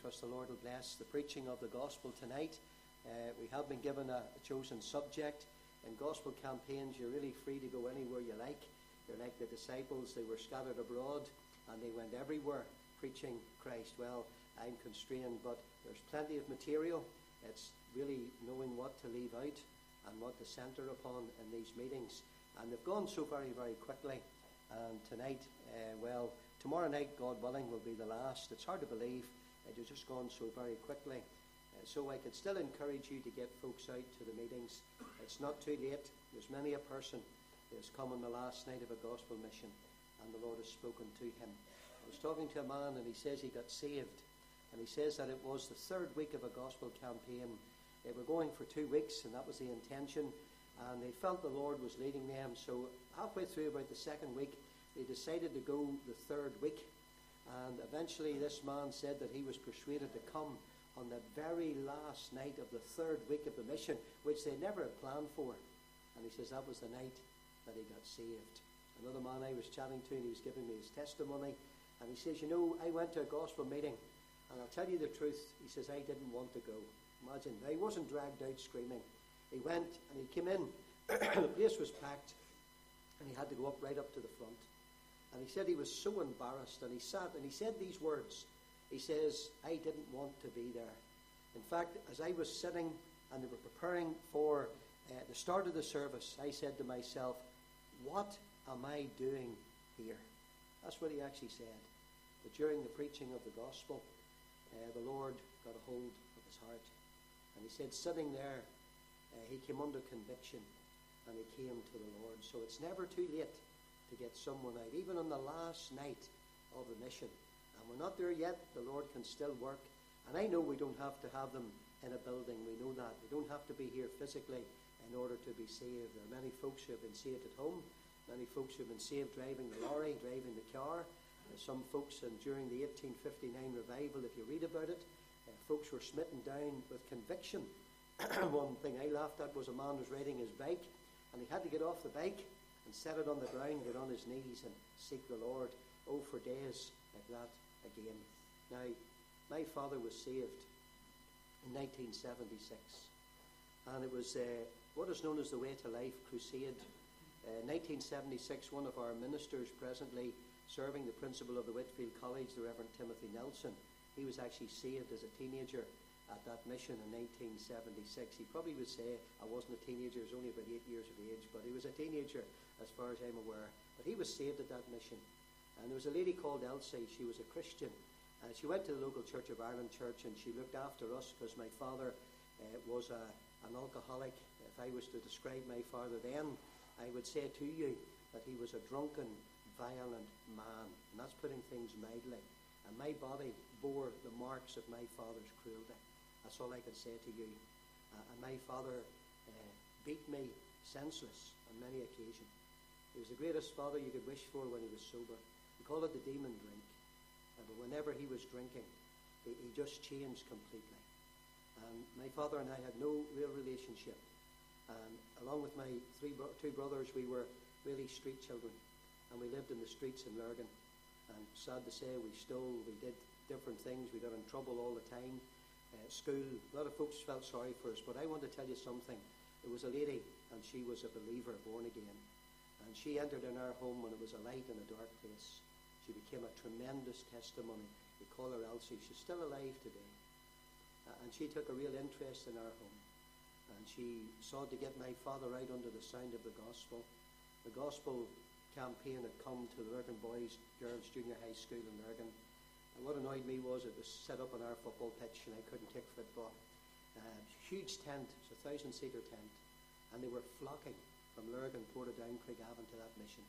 trust the Lord will bless the preaching of the gospel tonight. Uh, we have been given a, a, chosen subject. In gospel campaigns, you're really free to go anywhere you like. You're like the disciples, they were scattered abroad and they went everywhere preaching Christ. Well, I'm constrained, but there's plenty of material. It's really knowing what to leave out and what to centre upon in these meetings. And they've gone so very, very quickly. And tonight, uh, well, tomorrow night, God willing, will be the last. It's hard to believe it has just gone so very quickly. Uh, so I could still encourage you to get folks out to the meetings. It's not too late. There's many a person who has come on the last night of a gospel mission, and the Lord has spoken to him. I was talking to a man, and he says he got saved. And he says that it was the third week of a gospel campaign. They were going for two weeks, and that was the intention and they felt the Lord was leading them. So halfway through about the second week, they decided to go the third week. And eventually, this man said that he was persuaded to come on the very last night of the third week of the mission, which they never had planned for. And he says that was the night that he got saved. Another man I was chatting to, and he was giving me his testimony. And he says, You know, I went to a gospel meeting, and I'll tell you the truth. He says, I didn't want to go. Imagine, I wasn't dragged out screaming. He went and he came in. the place was packed, and he had to go up right up to the front. And he said he was so embarrassed, and he sat and he said these words. He says, I didn't want to be there. In fact, as I was sitting and they were preparing for uh, the start of the service, I said to myself, What am I doing here? That's what he actually said. But during the preaching of the gospel, uh, the Lord got a hold of his heart. And he said, sitting there uh, he came under conviction and he came to the Lord. So it's never too late to get someone out, even on the last night of the mission. And we're not there yet. The Lord can still work. And I know we don't have to have them in a building. We know that. We don't have to be here physically in order to be saved. There are many folks who have been saved at home, many folks who have been saved driving the lorry, driving the car. Some folks, and during the 1859 revival, if you read about it, uh, folks were smitten down with conviction one thing I laughed at was a man was riding his bike and he had to get off the bike set it on the ground, get on his knees and seek the Lord. Oh, for days like that again. Now, my father was saved in 1976 and it was uh, what is known as the Way to Life Crusade. Uh, 1976, one of our ministers presently serving the principal of the Whitefield College, the Reverend Timothy Nelson, he was actually saved as a teenager at that mission in 1976. He probably would say I wasn't a teenager, I was only about eight years of age, but he was a teenager as far as I'm aware. But he was saved at that mission. And there was a lady called Elsie, she was a Christian. And she went to the local Church of Ireland church and she looked after us because my father uh, was a, an alcoholic. If I was to describe my father then, I would say to you that he was a drunken, violent man. And that's putting things mildly. And my body bore the marks of my father's cruelty. That's all I can say to you. Uh, and my father uh, beat me senseless on many occasions. He was the greatest father you could wish for when he was sober. We call it the demon drink. Uh, but whenever he was drinking, he, he just changed completely. And my father and I had no real relationship. And along with my three bro- two brothers, we were really street children. And we lived in the streets in Lurgan. And sad to say, we stole, we did different things, we got in trouble all the time uh, school. A lot of folks felt sorry for us, but I want to tell you something. There was a lady, and she was a believer, born again. And she entered in our home when it was a light in a dark place. She became a tremendous testimony. We call her Elsie. She's still alive today. Uh, and she took a real interest in our home. And she sought to get my father out under the sound of the gospel. The gospel campaign had come to the Lurgan Boys Girls Junior High School in Lurgan. And what annoyed me was it was set up on our football pitch and I couldn't kick football. Uh, huge tent, it's a thousand seater tent, and they were flocking from Lurgan, Portadown, Craigavon to that mission.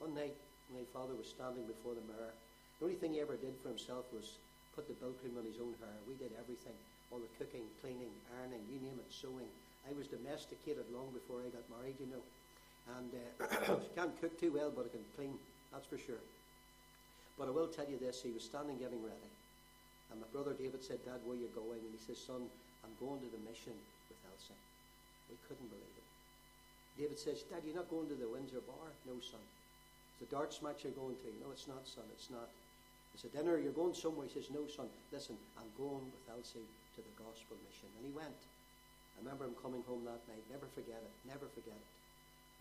One night, my father was standing before the mirror. The only thing he ever did for himself was put the Brylcreem on his own hair. We did everything all the cooking, cleaning, ironing, you name it, sewing. I was domesticated long before I got married, you know. And uh, can't cook too well, but I can clean, that's for sure. But I will tell you this, he was standing getting ready. And my brother David said, Dad, where are you going? And he says, Son, I'm going to the mission with Elsie. We couldn't believe it. David says, Dad, you're not going to the Windsor Bar? No, son. It's a darts match you're going to. No, it's not, son. It's not. I said, Dinner, you're going somewhere. He says, No, son, listen, I'm going with Elsie to the gospel mission. And he went. I remember him coming home that night. Never forget it. Never forget it.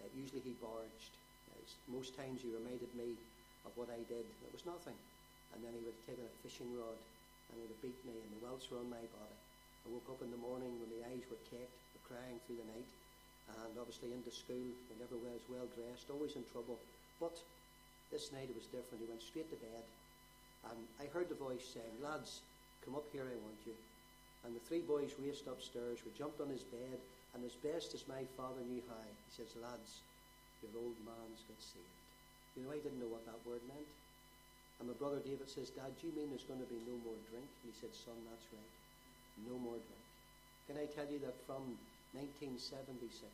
Uh, usually he barged. Uh, most times he reminded me of what I did. It was nothing. And then he would have taken a fishing rod and he would have beat me, and the welts were on my body. I woke up in the morning when the eyes were caked, crying through the night, and obviously into school, we never was well dressed, always in trouble. But this night it was different. He went straight to bed, and I heard the voice saying, Lads, come up here, I want you. And the three boys raced upstairs. We jumped on his bed, and as best as my father knew how, he says, Lads, your old man's got saved. You know, I didn't know what that word meant. And my brother David says, Dad, do you mean there's going to be no more drink? And he said, Son, that's right. No more drink. Can I tell you that from 1976,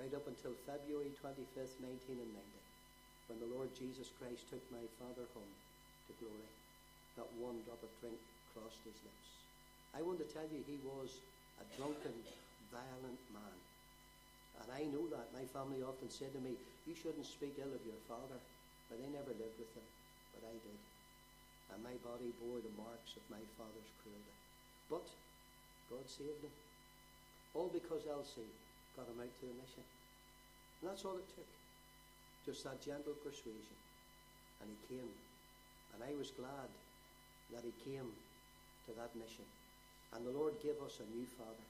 right up until February 25th, 1990, when the Lord Jesus Christ took my father home to glory, not one drop of drink crossed his lips. I want to tell you, he was a drunken, violent man. And I know that. My family often said to me, You shouldn't speak ill of your father. But they never lived with him. But I did. And my body bore the marks of my father's cruelty. But God saved him. All because Elsie got him out to the mission. And that's all it took. Just that gentle persuasion. And he came. And I was glad that he came to that mission. And the Lord gave us a new father.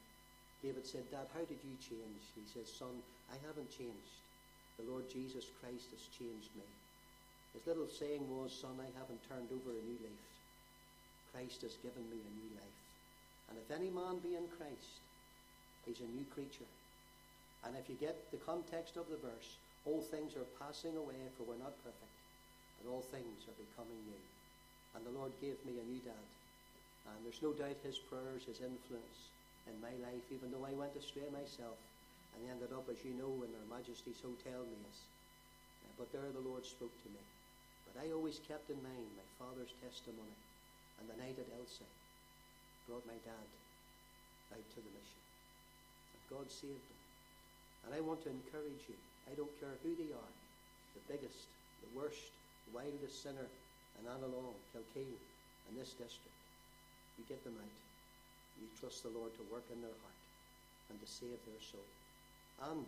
David said, Dad, how did you change? He says, Son, I haven't changed. The Lord Jesus Christ has changed me. His little saying was, Son, I haven't turned over a new leaf. Christ has given me a new life. And if any man be in Christ, he's a new creature. And if you get the context of the verse, all things are passing away, for we're not perfect, but all things are becoming new. And the Lord gave me a new dad. And there's no doubt his prayers, his influence in my life, even though I went astray myself and ended up, as you know, in Her Majesty's Hotel Maze. Uh, but there the Lord spoke to me. But I always kept in mind my father's testimony and the night at Elsie brought my dad out to the mission. And God saved him. And I want to encourage you. I don't care who they are, the biggest, the worst, the wildest sinner in Annalong, Kilkeel, and this district. You get them out. You trust the Lord to work in their heart and to save their soul. And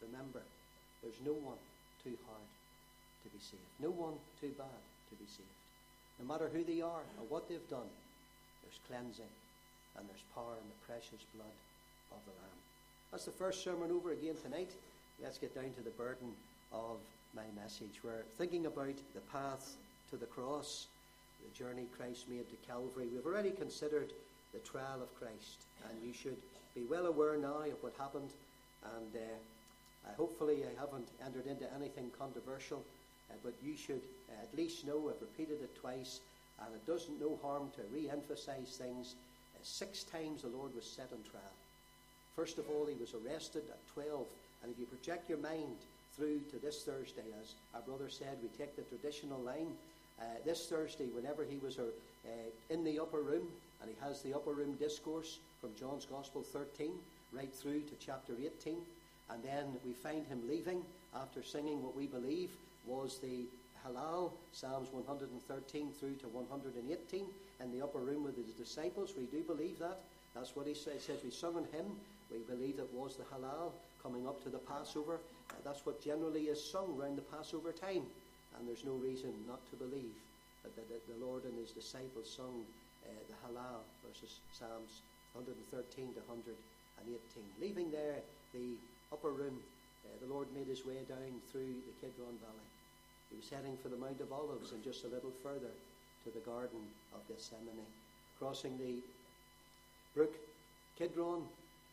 remember, there's no one too hard to be saved. No one too bad to be saved. No matter who they are or what they've done, there's cleansing and there's power in the precious blood of the Lamb. That's the first sermon over again tonight. Let's get down to the burden of my message. We're thinking about the path to the cross the journey Christ made to Calvary. We've already considered the trial of Christ, and you should be well aware now of what happened. And uh, hopefully, I haven't entered into anything controversial, uh, but you should uh, at least know I've repeated it twice, and it does no harm to re emphasize things. Uh, six times the Lord was set on trial. First of all, he was arrested at 12, and if you project your mind through to this Thursday, as our brother said, we take the traditional line uh, this Thursday, whenever he was uh, in the upper room, and he has the upper room discourse from John's Gospel 13 right through to chapter 18, and then we find him leaving after singing what we believe was the Hallel, Psalms 113 through to 118, in the upper room with his disciples. We do believe that. That's what he says. Says we sung him. We believe it was the Hallel coming up to the Passover. Uh, that's what generally is sung around the Passover time. And there's no reason not to believe that the Lord and his disciples sung uh, the Hallel, versus Psalms 113 to 118. Leaving there the upper room, uh, the Lord made his way down through the Kidron Valley. He was heading for the Mount of Olives and just a little further to the Garden of Gethsemane. Crossing the brook Kidron,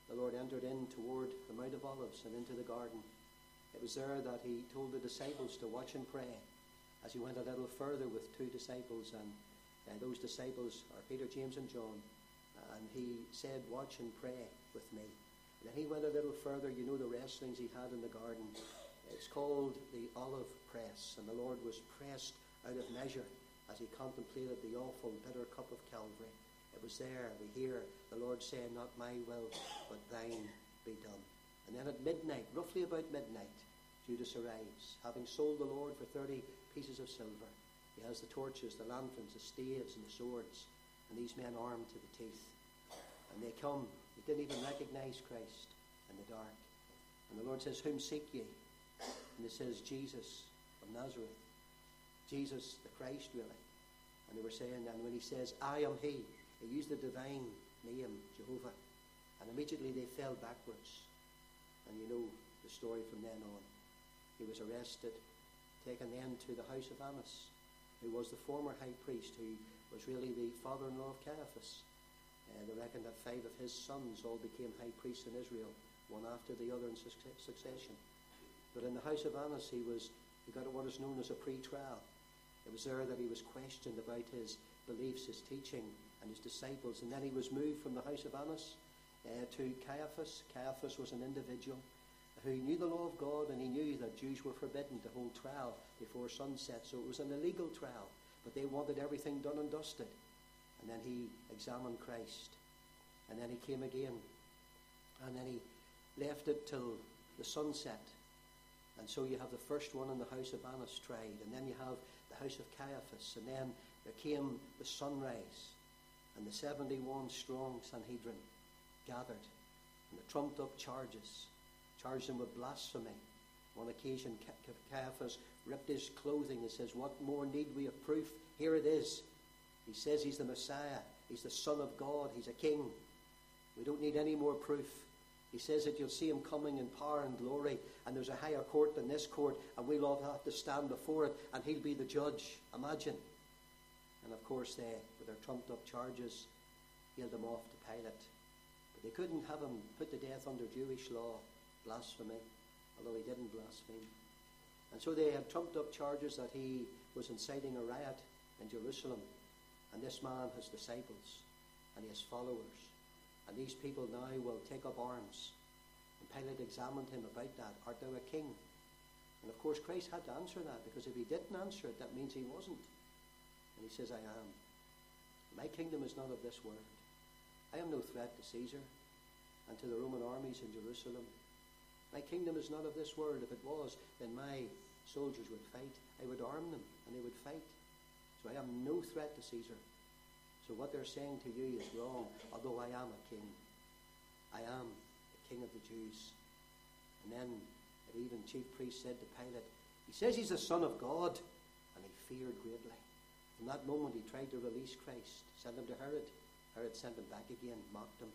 the Lord entered in toward the Mount of Olives and into the garden. It was there that he told the disciples to watch and pray as he went a little further with two disciples, and uh, those disciples are Peter, James, and John. And he said, Watch and pray with me. And then he went a little further. You know the wrestlings he had in the garden. It's called the olive press, and the Lord was pressed out of measure as he contemplated the awful bitter cup of Calvary. It was there we hear the Lord saying, Not my will, but thine be done. And then at midnight, roughly about midnight, Judas arrives, having sold the Lord for 30 pieces of silver. He has the torches, the lanterns, the staves, and the swords, and these men armed to the teeth. And they come, they didn't even recognize Christ in the dark. And the Lord says, Whom seek ye? And it says, Jesus of Nazareth. Jesus, the Christ, really. And they were saying, and when he says, I am he, he used the divine name, Jehovah. And immediately they fell backwards. And you know the story from then on. He was arrested, taken then to the house of Annas, who was the former high priest, who was really the father-in-law of Caiaphas. Uh, they reckon that five of his sons all became high priests in Israel, one after the other in succession. But in the house of Annas, he was he got what is known as a pre-trial. It was there that he was questioned about his beliefs, his teaching, and his disciples. And then he was moved from the house of Annas uh, to Caiaphas. Caiaphas was an individual who knew the law of God and he knew that Jews were forbidden to hold trial before sunset. So it was an illegal trial, but they wanted everything done and dusted. And then he examined Christ. And then he came again. And then he left it till the sunset. And so you have the first one in the house of Annas tried, and then you have the house of Caiaphas, and then there came the sunrise, and the 71 strong Sanhedrin gathered, and the trumped up charges, charged him with blasphemy. On occasion, Caiaphas ripped his clothing and says, What more need we of proof? Here it is. He says he's the Messiah, he's the Son of God, he's a king. We don't need any more proof. He says that you'll see him coming in power and glory, and there's a higher court than this court, and we'll all have to stand before it, and he'll be the judge. Imagine. And of course, they, with their trumped up charges, hailed him off to Pilate. But they couldn't have him put to death under Jewish law, blasphemy, although he didn't blaspheme. And so they had trumped up charges that he was inciting a riot in Jerusalem. And this man has disciples, and he has followers. And these people now will take up arms. And Pilate examined him about that. Art thou a king? And of course, Christ had to answer that because if he didn't answer it, that means he wasn't. And he says, I am. My kingdom is not of this world. I am no threat to Caesar and to the Roman armies in Jerusalem. My kingdom is not of this world. If it was, then my soldiers would fight. I would arm them and they would fight. So I am no threat to Caesar. So what they're saying to you is wrong, although I am a king. I am the king of the Jews. And then the even chief priest said to Pilate, He says he's the Son of God. And he feared greatly. From that moment, he tried to release Christ, send him to Herod. Herod sent him back again, mocked him.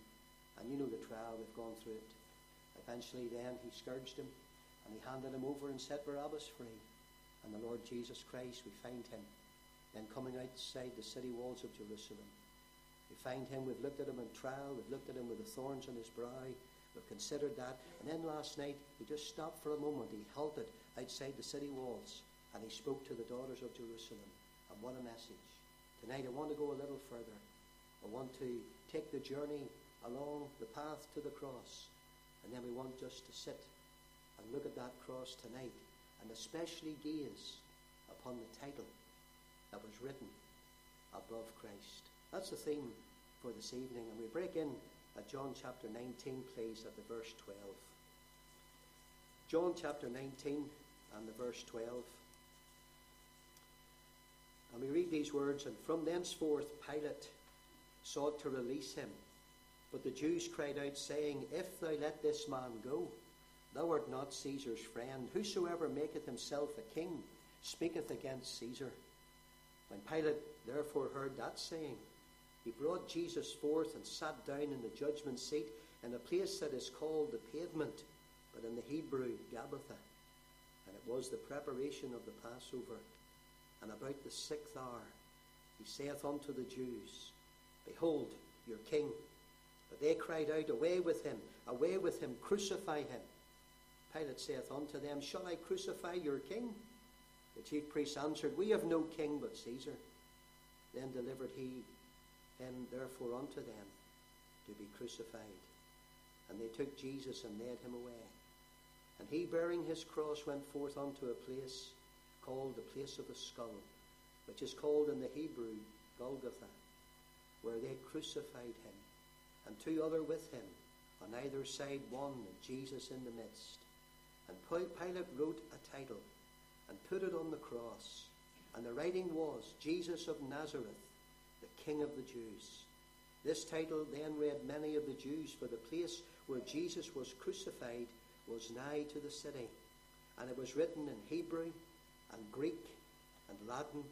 And you know the trial, we've gone through it. Eventually, then, he scourged him, and he handed him over and set Barabbas free. And the Lord Jesus Christ, we find him then coming outside the city walls of Jerusalem. We find him, we've looked at him in trial, we've looked at him with the thorns on his brow, we've considered that. And then last night, he just stopped for a moment. He halted outside the city walls and he spoke to the daughters of Jerusalem. And what a message. Tonight, I want to go a little further. I want to take the journey along the path to the cross. And then we want just to sit and look at that cross tonight and especially gaze upon the title that was written above Christ. That's the theme for this evening. And we break in at John chapter 19, please, at the verse 12. John chapter 19 and the verse 12. And we read these words, and from thenceforth Pilate sought to release him. But the Jews cried out, saying, If thou let this man go, thou art not Caesar's friend. Whosoever maketh himself a king speaketh against Caesar. When Pilate therefore heard that saying, he brought Jesus forth and sat down in the judgment seat in a place that is called the pavement, but in the Hebrew, Gabbatha. And it was the preparation of the Passover. And about the sixth hour, he saith unto the Jews, Behold, your king. But they cried out, Away with him, away with him, crucify him. Pilate saith unto them, Shall I crucify your king? The chief priests answered, We have no king but Caesar. Then delivered he him therefore unto them to be crucified. And they took Jesus and led him away. And he, bearing his cross, went forth unto a place called the place of the skull, which is called in the Hebrew Golgotha, where they crucified him, and two other with him, on either side one, and Jesus in the midst. And Pilate wrote a title and put it on the cross And the writing was Jesus of Nazareth, the King of the Jews. This title then read many of the Jews, for the place where Jesus was crucified was nigh to the city. And it was written in Hebrew and Greek and Latin.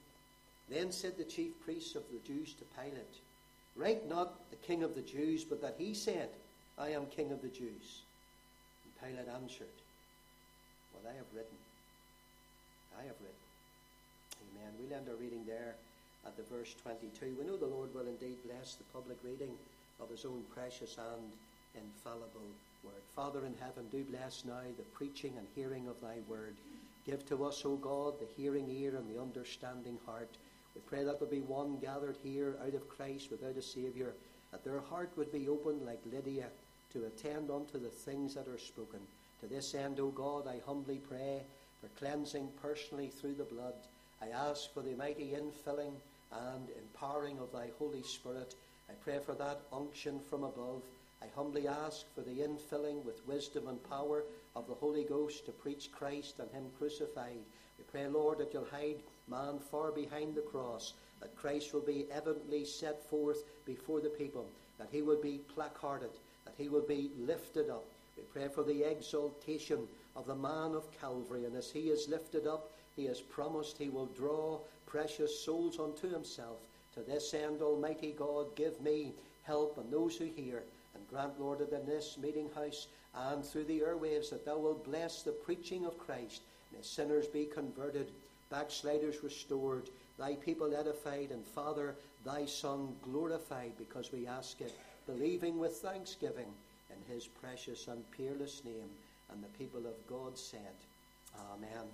Then said the chief priests of the Jews to Pilate, Write not the King of the Jews, but that he said, I am King of the Jews. And Pilate answered, What I have written, I have written. Amen. We'll end our reading there at the verse 22. We know the Lord will indeed bless the public reading of his own precious and infallible word. Father in heaven, do bless now the preaching and hearing of thy word. Give to us, O God, the hearing ear and the understanding heart. We pray that there be one gathered here out of Christ without a Saviour, that their heart would be open like Lydia to attend unto the things that are spoken. To this end, O God, I humbly pray for cleansing personally through the blood. I ask for the mighty infilling and empowering of thy Holy Spirit. I pray for that unction from above. I humbly ask for the infilling with wisdom and power of the Holy Ghost to preach Christ and Him crucified. We pray, Lord, that you'll hide man far behind the cross, that Christ will be evidently set forth before the people, that He will be placarded, that He will be lifted up. We pray for the exaltation of the man of Calvary, and as He is lifted up, He has promised He will draw precious souls unto Himself. To this end, Almighty God, give me help and those who hear and grant, Lord, that in this meeting house and through the airwaves that thou wilt bless the preaching of Christ. May sinners be converted, backsliders restored, thy people edified, and Father, thy Son glorified, because we ask it, believing with thanksgiving in his precious and peerless name. And the people of God said, Amen.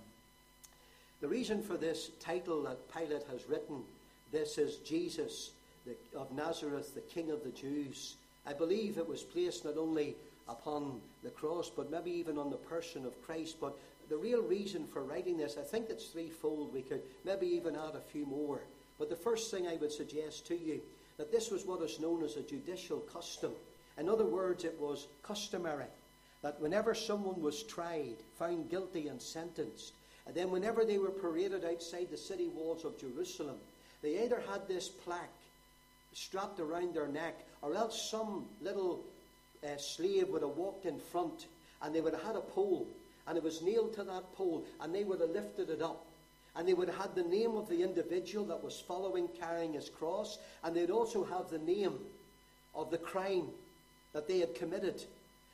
The reason for this title that Pilate has written, this is Jesus the, of Nazareth, the King of the Jews. I believe it was placed not only upon the cross, but maybe even on the person of Christ. But the real reason for writing this, I think it's threefold. We could maybe even add a few more. But the first thing I would suggest to you that this was what is known as a judicial custom. In other words, it was customary that whenever someone was tried, found guilty, and sentenced, and then whenever they were paraded outside the city walls of Jerusalem, they either had this plaque strapped around their neck, or else some little uh, slave would have walked in front and they would have had a pole and it was nailed to that pole and they would have lifted it up. And they would have had the name of the individual that was following, carrying his cross, and they'd also have the name of the crime that they had committed.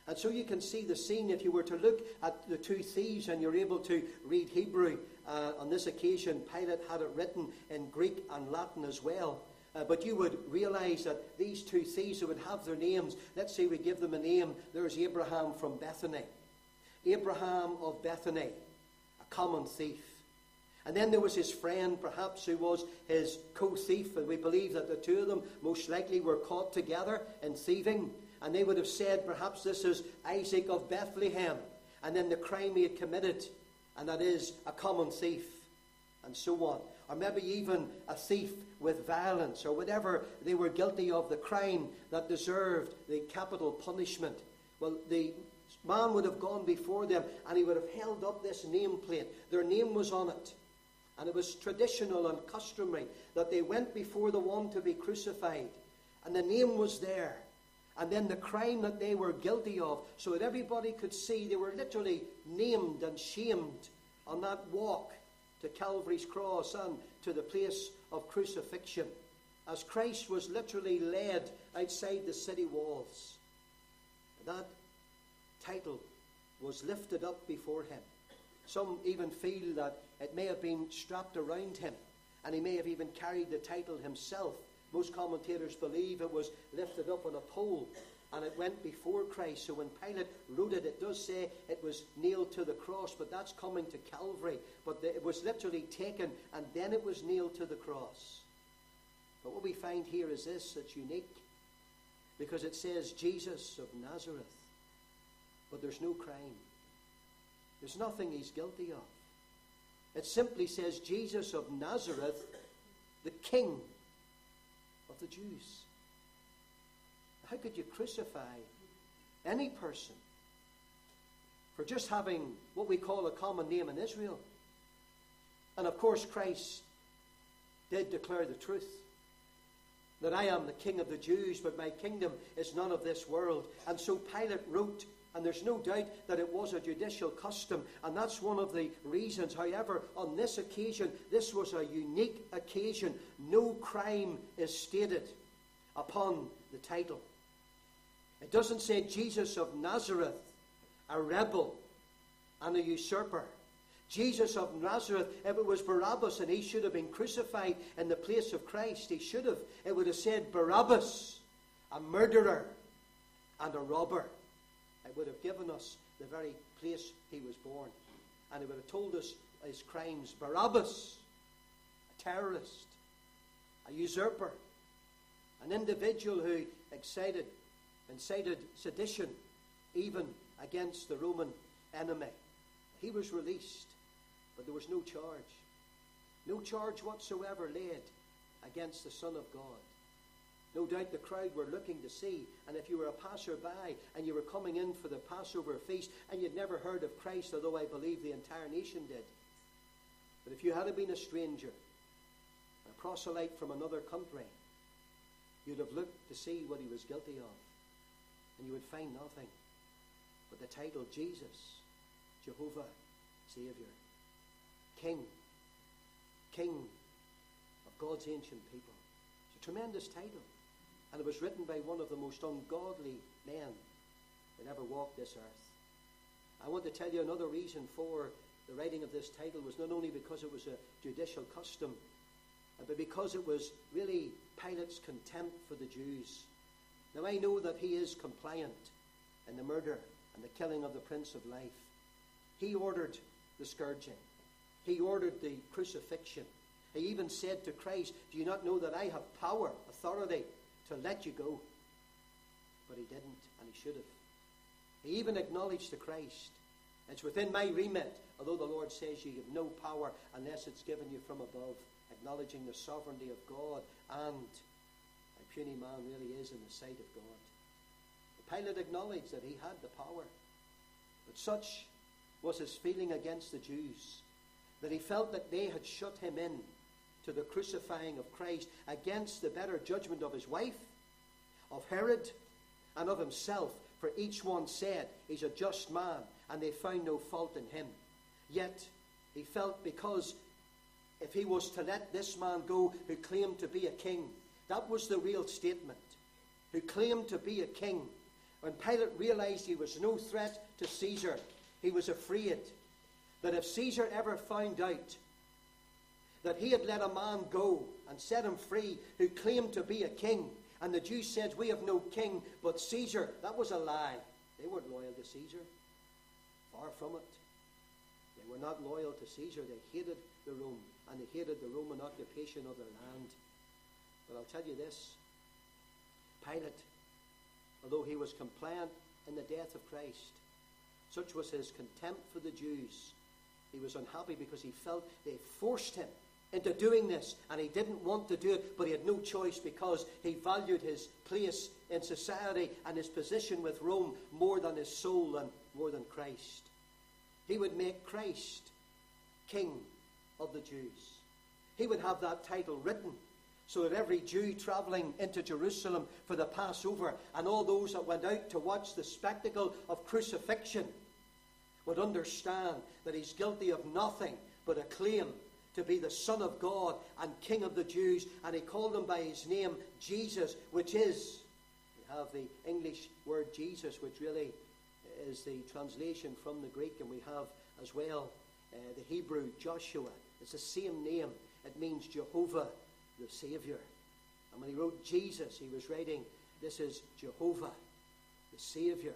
And so you can see the scene if you were to look at the two thieves and you're able to read Hebrew. Uh, on this occasion, Pilate had it written in Greek and Latin as well. Uh, but you would realize that these two thieves would have their names, let's say we give them a name, there's Abraham from Bethany. Abraham of Bethany, a common thief. And then there was his friend, perhaps, who was his co thief, and we believe that the two of them most likely were caught together in thieving. And they would have said, perhaps this is Isaac of Bethlehem, and then the crime he had committed, and that is a common thief, and so on or maybe even a thief with violence, or whatever they were guilty of, the crime that deserved the capital punishment. Well, the man would have gone before them and he would have held up this nameplate. Their name was on it. And it was traditional and customary that they went before the one to be crucified. And the name was there. And then the crime that they were guilty of, so that everybody could see they were literally named and shamed on that walk to Calvary's cross and to the place of crucifixion, as Christ was literally led outside the city walls. That title was lifted up before him. Some even feel that it may have been strapped around him, and he may have even carried the title himself. Most commentators believe it was lifted up on a pole and it went before Christ. So when Pilate wrote it, it does say it was nailed to the cross, but that's coming to Calvary. But the, it was literally taken and then it was nailed to the cross. But what we find here is this that's unique because it says Jesus of Nazareth, but there's no crime. There's nothing he's guilty of. It simply says Jesus of Nazareth, the King of the Jews. How could you crucify any person for just having what we call a common name in Israel? And of course, Christ did declare the truth that I am the king of the Jews, but my kingdom is none of this world. And so Pilate wrote, and there's no doubt that it was a judicial custom, and that's one of the reasons. However, on this occasion, this was a unique occasion. No crime is stated upon the title. It doesn't say Jesus of Nazareth, a rebel and a usurper. Jesus of Nazareth, if it was Barabbas and he should have been crucified in the place of Christ, he should have. It would have said Barabbas, a murderer and a robber. It would have given us the very place he was born. And it would have told us his crimes Barabbas, a terrorist, a usurper, an individual who excited, incited sedition even against the Roman enemy. He was released. But there was no charge. No charge whatsoever laid against the Son of God. No doubt the crowd were looking to see, and if you were a passerby and you were coming in for the Passover feast and you'd never heard of Christ, although I believe the entire nation did, but if you had been a stranger, a proselyte from another country, you'd have looked to see what he was guilty of, and you would find nothing but the title Jesus, Jehovah, Savior. King, King of God's ancient people. It's a tremendous title. And it was written by one of the most ungodly men that ever walked this earth. I want to tell you another reason for the writing of this title was not only because it was a judicial custom, uh, but because it was really Pilate's contempt for the Jews. Now I know that he is compliant in the murder and the killing of the Prince of Life. He ordered the scourging. He ordered the crucifixion. He even said to Christ, Do you not know that I have power, authority to let you go? But he didn't, and he should have. He even acknowledged to Christ, It's within my remit, although the Lord says you have no power unless it's given you from above, acknowledging the sovereignty of God and a puny man really is in the sight of God. Pilate acknowledged that he had the power, but such was his feeling against the Jews that he felt that they had shut him in to the crucifying of Christ against the better judgment of his wife, of Herod, and of himself. For each one said, He's a just man, and they found no fault in him. Yet he felt because if he was to let this man go who claimed to be a king, that was the real statement. Who claimed to be a king. When Pilate realized he was no threat to Caesar, he was afraid that if Caesar ever found out that he had let a man go and set him free who claimed to be a king, and the Jews said, We have no king but Caesar, that was a lie. They weren't loyal to Caesar. Far from it. They were not loyal to Caesar. They hated the Rome, and they hated the Roman occupation of their land. But I'll tell you this Pilate, although he was compliant in the death of Christ, such was his contempt for the Jews he was unhappy because he felt they forced him into doing this, and he didn't want to do it, but he had no choice because he valued his place in society and his position with Rome more than his soul and more than Christ. He would make Christ King of the Jews. He would have that title written so that every Jew traveling into Jerusalem for the Passover and all those that went out to watch the spectacle of crucifixion would understand that he's guilty of nothing but a claim to be the Son of God and King of the Jews. And he called him by his name, Jesus, which is, we have the English word Jesus, which really is the translation from the Greek, and we have as well uh, the Hebrew Joshua. It's the same name. It means Jehovah, the Savior. And when he wrote Jesus, he was writing, This is Jehovah, the Savior.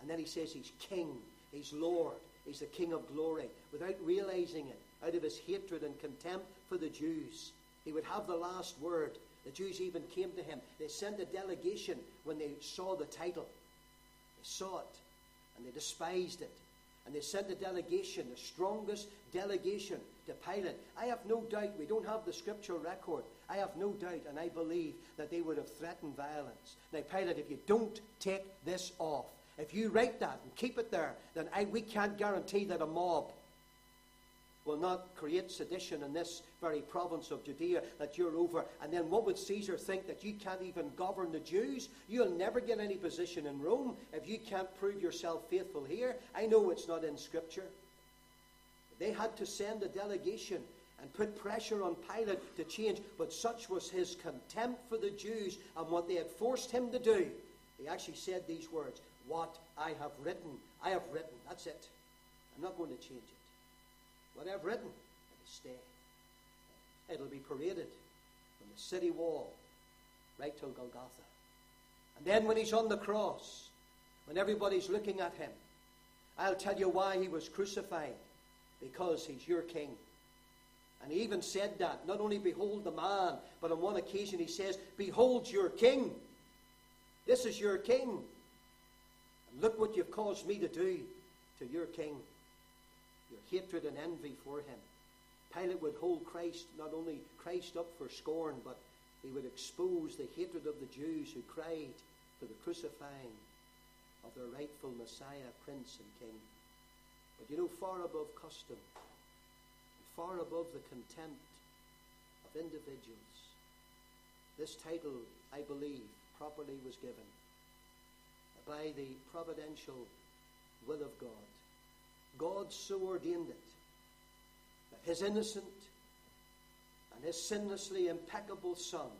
And then he says he's King He's Lord. He's the King of glory. Without realizing it, out of his hatred and contempt for the Jews, he would have the last word. The Jews even came to him. They sent a delegation when they saw the title. They saw it and they despised it. And they sent a delegation, the strongest delegation, to Pilate. I have no doubt, we don't have the scriptural record. I have no doubt, and I believe that they would have threatened violence. Now, Pilate, if you don't take this off, if you write that and keep it there, then I, we can't guarantee that a mob will not create sedition in this very province of Judea that you're over. And then what would Caesar think that you can't even govern the Jews? You'll never get any position in Rome if you can't prove yourself faithful here. I know it's not in Scripture. They had to send a delegation and put pressure on Pilate to change, but such was his contempt for the Jews and what they had forced him to do. He actually said these words What I have written, I have written. That's it. I'm not going to change it. What I've written, stay. It'll be paraded from the city wall right till Golgotha. And then when he's on the cross, when everybody's looking at him, I'll tell you why he was crucified. Because he's your king. And he even said that. Not only behold the man, but on one occasion he says, Behold your king. This is your king. And look what you've caused me to do to your king your hatred and envy for him. Pilate would hold Christ, not only Christ up for scorn, but he would expose the hatred of the Jews who cried for the crucifying of their rightful Messiah, Prince, and King. But you know, far above custom, far above the contempt of individuals, this title, I believe, properly was given by the providential will of God. God so ordained it that his innocent and his sinlessly impeccable Son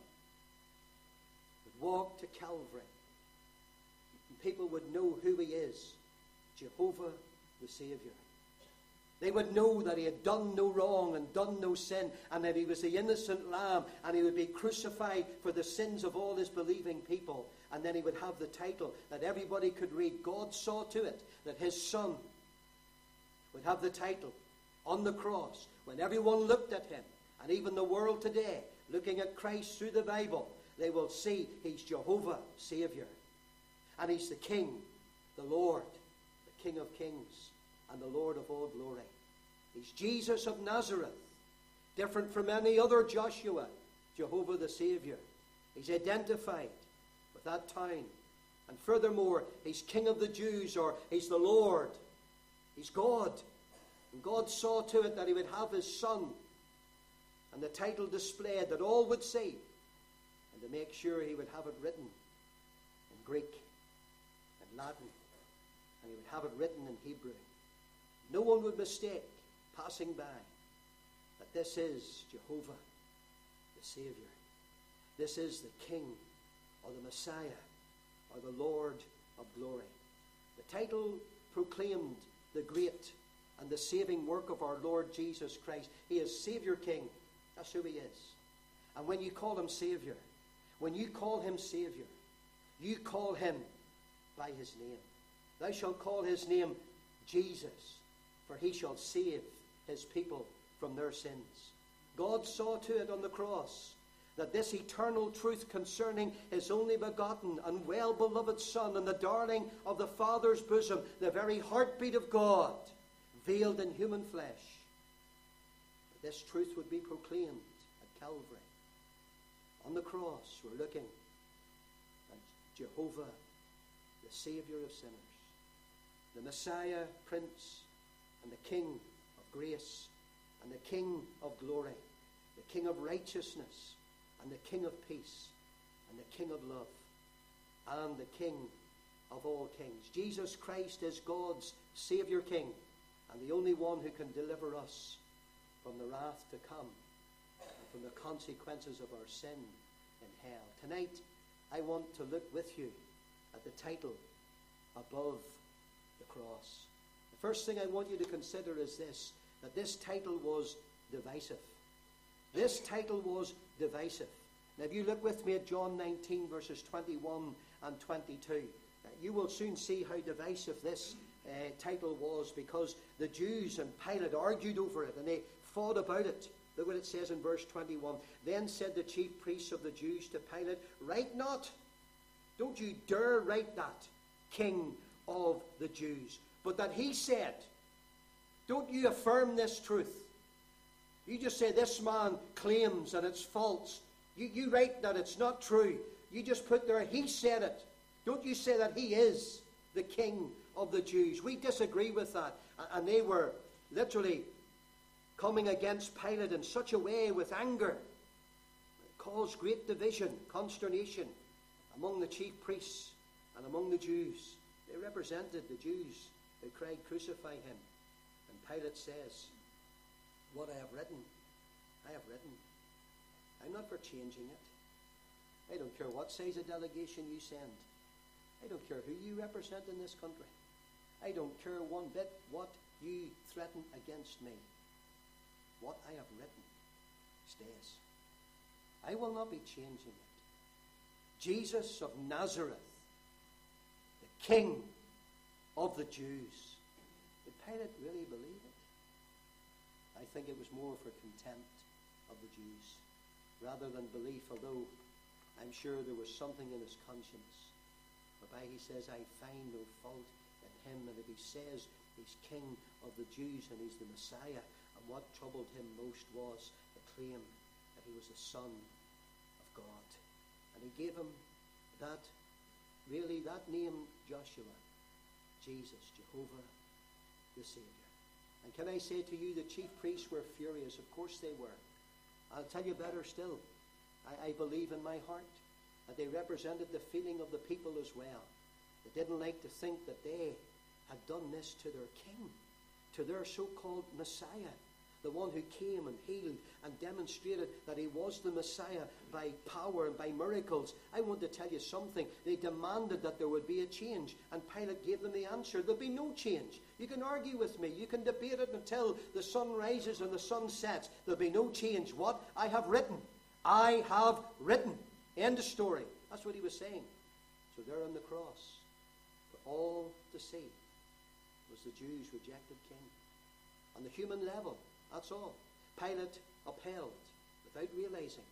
would walk to Calvary and people would know who he is Jehovah the Savior. They would know that he had done no wrong and done no sin, and that he was the innocent lamb, and he would be crucified for the sins of all his believing people. And then he would have the title that everybody could read. God saw to it that his son would have the title on the cross when everyone looked at him, and even the world today, looking at Christ through the Bible, they will see he's Jehovah, Savior. And he's the King, the Lord, the King of Kings, and the Lord of all glory. He's Jesus of Nazareth, different from any other Joshua, Jehovah the Savior. He's identified with that town. And furthermore, he's King of the Jews, or he's the Lord He's God. And God saw to it that he would have his son. And the title displayed that all would see. And to make sure he would have it written in Greek and Latin. And he would have it written in Hebrew. No one would mistake, passing by, that this is Jehovah, the Savior. This is the King, or the Messiah, or the Lord of glory. The title proclaimed the great and the saving work of our Lord Jesus Christ. He is Savior King. That's who he is. And when you call him Savior, when you call him Savior, you call him by his name. Thou shalt call his name Jesus, for he shall save his people from their sins. God saw to it on the cross that this eternal truth concerning his only begotten and well beloved Son and the darling of the Father's bosom, the very heartbeat of God, veiled in human flesh, that this truth would be proclaimed at Calvary. On the cross, we're looking at Jehovah, the Savior of sinners, the Messiah, Prince, and the King of grace, and the King of glory, the King of righteousness and the King of peace, and the King of love, and the King of all kings. Jesus Christ is God's Savior King, and the only one who can deliver us from the wrath to come, and from the consequences of our sin in hell. Tonight, I want to look with you at the title above the cross. The first thing I want you to consider is this that this title was divisive. This title was divisive. Now, if you look with me at John 19, verses 21 and 22, uh, you will soon see how divisive this uh, title was because the Jews and Pilate argued over it and they fought about it. Look what it says in verse 21. Then said the chief priests of the Jews to Pilate, Write not, don't you dare write that, King of the Jews. But that he said, Don't you affirm this truth? You just say this man claims and it's false. You, you write that it's not true. You just put there, he said it. Don't you say that he is the king of the Jews? We disagree with that. And they were literally coming against Pilate in such a way with anger. It caused great division, consternation among the chief priests and among the Jews. They represented the Jews who cried, Crucify him. And Pilate says, What I have written, I have written. I'm not for changing it. I don't care what size of delegation you send. I don't care who you represent in this country. I don't care one bit what you threaten against me. What I have written stays. I will not be changing it. Jesus of Nazareth, the King of the Jews. Did Pilate really believe it? I think it was more for contempt of the Jews rather than belief, although I'm sure there was something in his conscience whereby he says, I find no fault in him. And if he says he's king of the Jews and he's the Messiah, and what troubled him most was the claim that he was the Son of God. And he gave him that, really, that name, Joshua, Jesus, Jehovah, the Savior. And can I say to you, the chief priests were furious. Of course they were. I'll tell you better still. I, I believe in my heart that they represented the feeling of the people as well. They didn't like to think that they had done this to their king, to their so called Messiah, the one who came and healed and demonstrated that he was the Messiah by power and by miracles. I want to tell you something. They demanded that there would be a change, and Pilate gave them the answer there'll be no change. You can argue with me, you can debate it until the sun rises and the sun sets. There'll be no change. What? I have written. I have written. End of story. That's what he was saying. So there on the cross, for all to see, was the Jews' rejected king. On the human level, that's all. Pilate upheld, without realizing,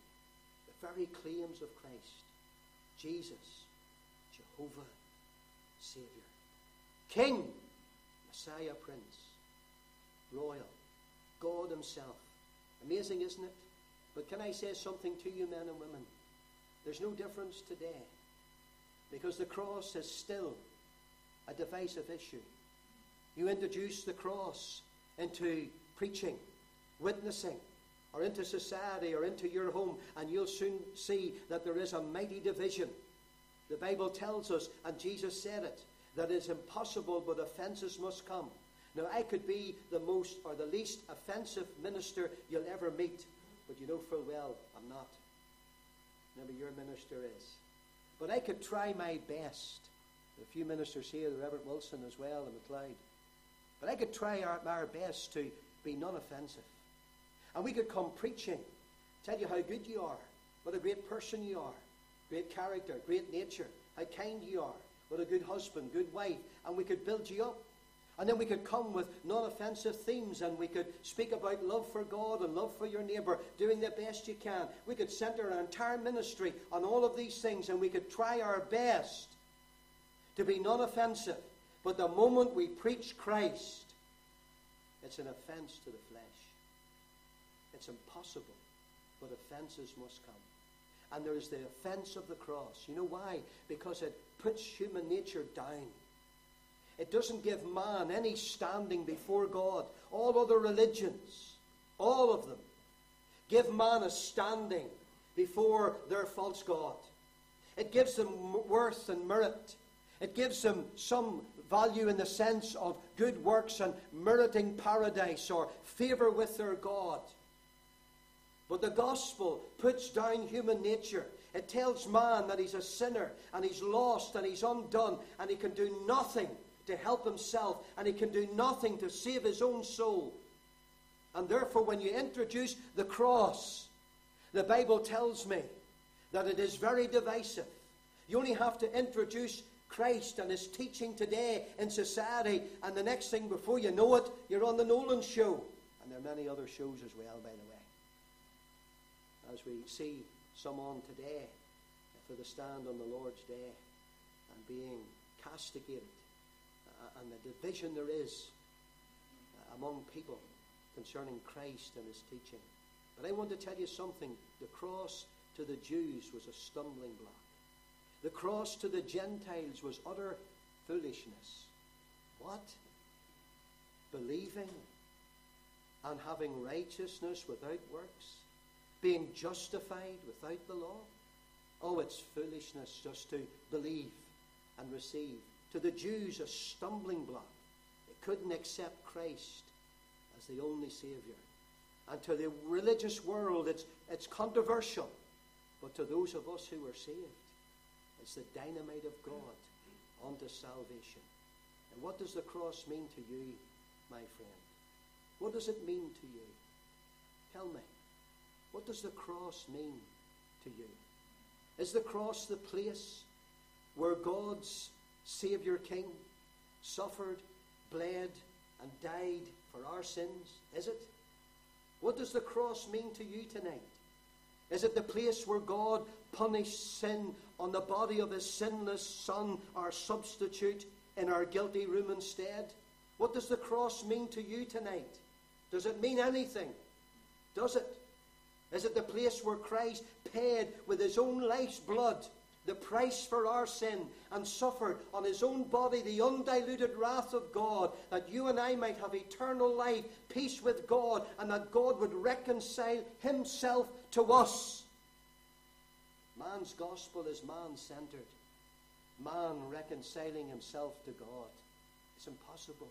the very claims of Christ Jesus, Jehovah, Savior, King, Messiah, Prince, Royal, God Himself. Amazing, isn't it? But can I say something to you, men and women? There's no difference today because the cross is still a divisive issue. You introduce the cross into preaching, witnessing, or into society or into your home, and you'll soon see that there is a mighty division. The Bible tells us, and Jesus said it, that it's impossible, but offenses must come. Now, I could be the most or the least offensive minister you'll ever meet, but you know full well I'm not. Maybe your minister is. But I could try my best. A few ministers here, the Reverend Wilson as well, and McLeod. But I could try our, our best to be non offensive. And we could come preaching, tell you how good you are, what a great person you are, great character, great nature, how kind you are, what a good husband, good wife, and we could build you up. And then we could come with non offensive themes and we could speak about love for God and love for your neighbour, doing the best you can. We could center our entire ministry on all of these things and we could try our best to be non offensive. But the moment we preach Christ, it's an offense to the flesh. It's impossible, but offenses must come. And there is the offense of the cross. You know why? Because it puts human nature down. It doesn't give man any standing before God. All other religions, all of them, give man a standing before their false God. It gives them worth and merit. It gives them some value in the sense of good works and meriting paradise or favor with their God. But the gospel puts down human nature. It tells man that he's a sinner and he's lost and he's undone and he can do nothing to help himself and he can do nothing to save his own soul. And therefore, when you introduce the cross, the Bible tells me that it is very divisive. You only have to introduce Christ and his teaching today in society, and the next thing before you know it, you're on the Nolan show. And there are many other shows as well, by the way. As we see some on today for the stand on the Lord's day and being castigated uh, and the division there is uh, among people concerning Christ and his teaching. But I want to tell you something. The cross to the Jews was a stumbling block. The cross to the Gentiles was utter foolishness. What? Believing and having righteousness without works, being justified without the law. Oh, it's foolishness just to believe and receive. To the Jews, a stumbling block. They couldn't accept Christ as the only Savior. And to the religious world, it's, it's controversial. But to those of us who are saved, it's the dynamite of God unto salvation. And what does the cross mean to you, my friend? What does it mean to you? Tell me. What does the cross mean to you? Is the cross the place where God's Saviour King suffered, bled, and died for our sins? Is it? What does the cross mean to you tonight? Is it the place where God punished sin on the body of his sinless Son, our substitute, in our guilty room instead? What does the cross mean to you tonight? Does it mean anything? Does it? Is it the place where Christ paid with his own life's blood the price for our sin and suffered on his own body the undiluted wrath of God that you and I might have eternal life, peace with God, and that God would reconcile himself to us? Man's gospel is man centered. Man reconciling himself to God. It's impossible.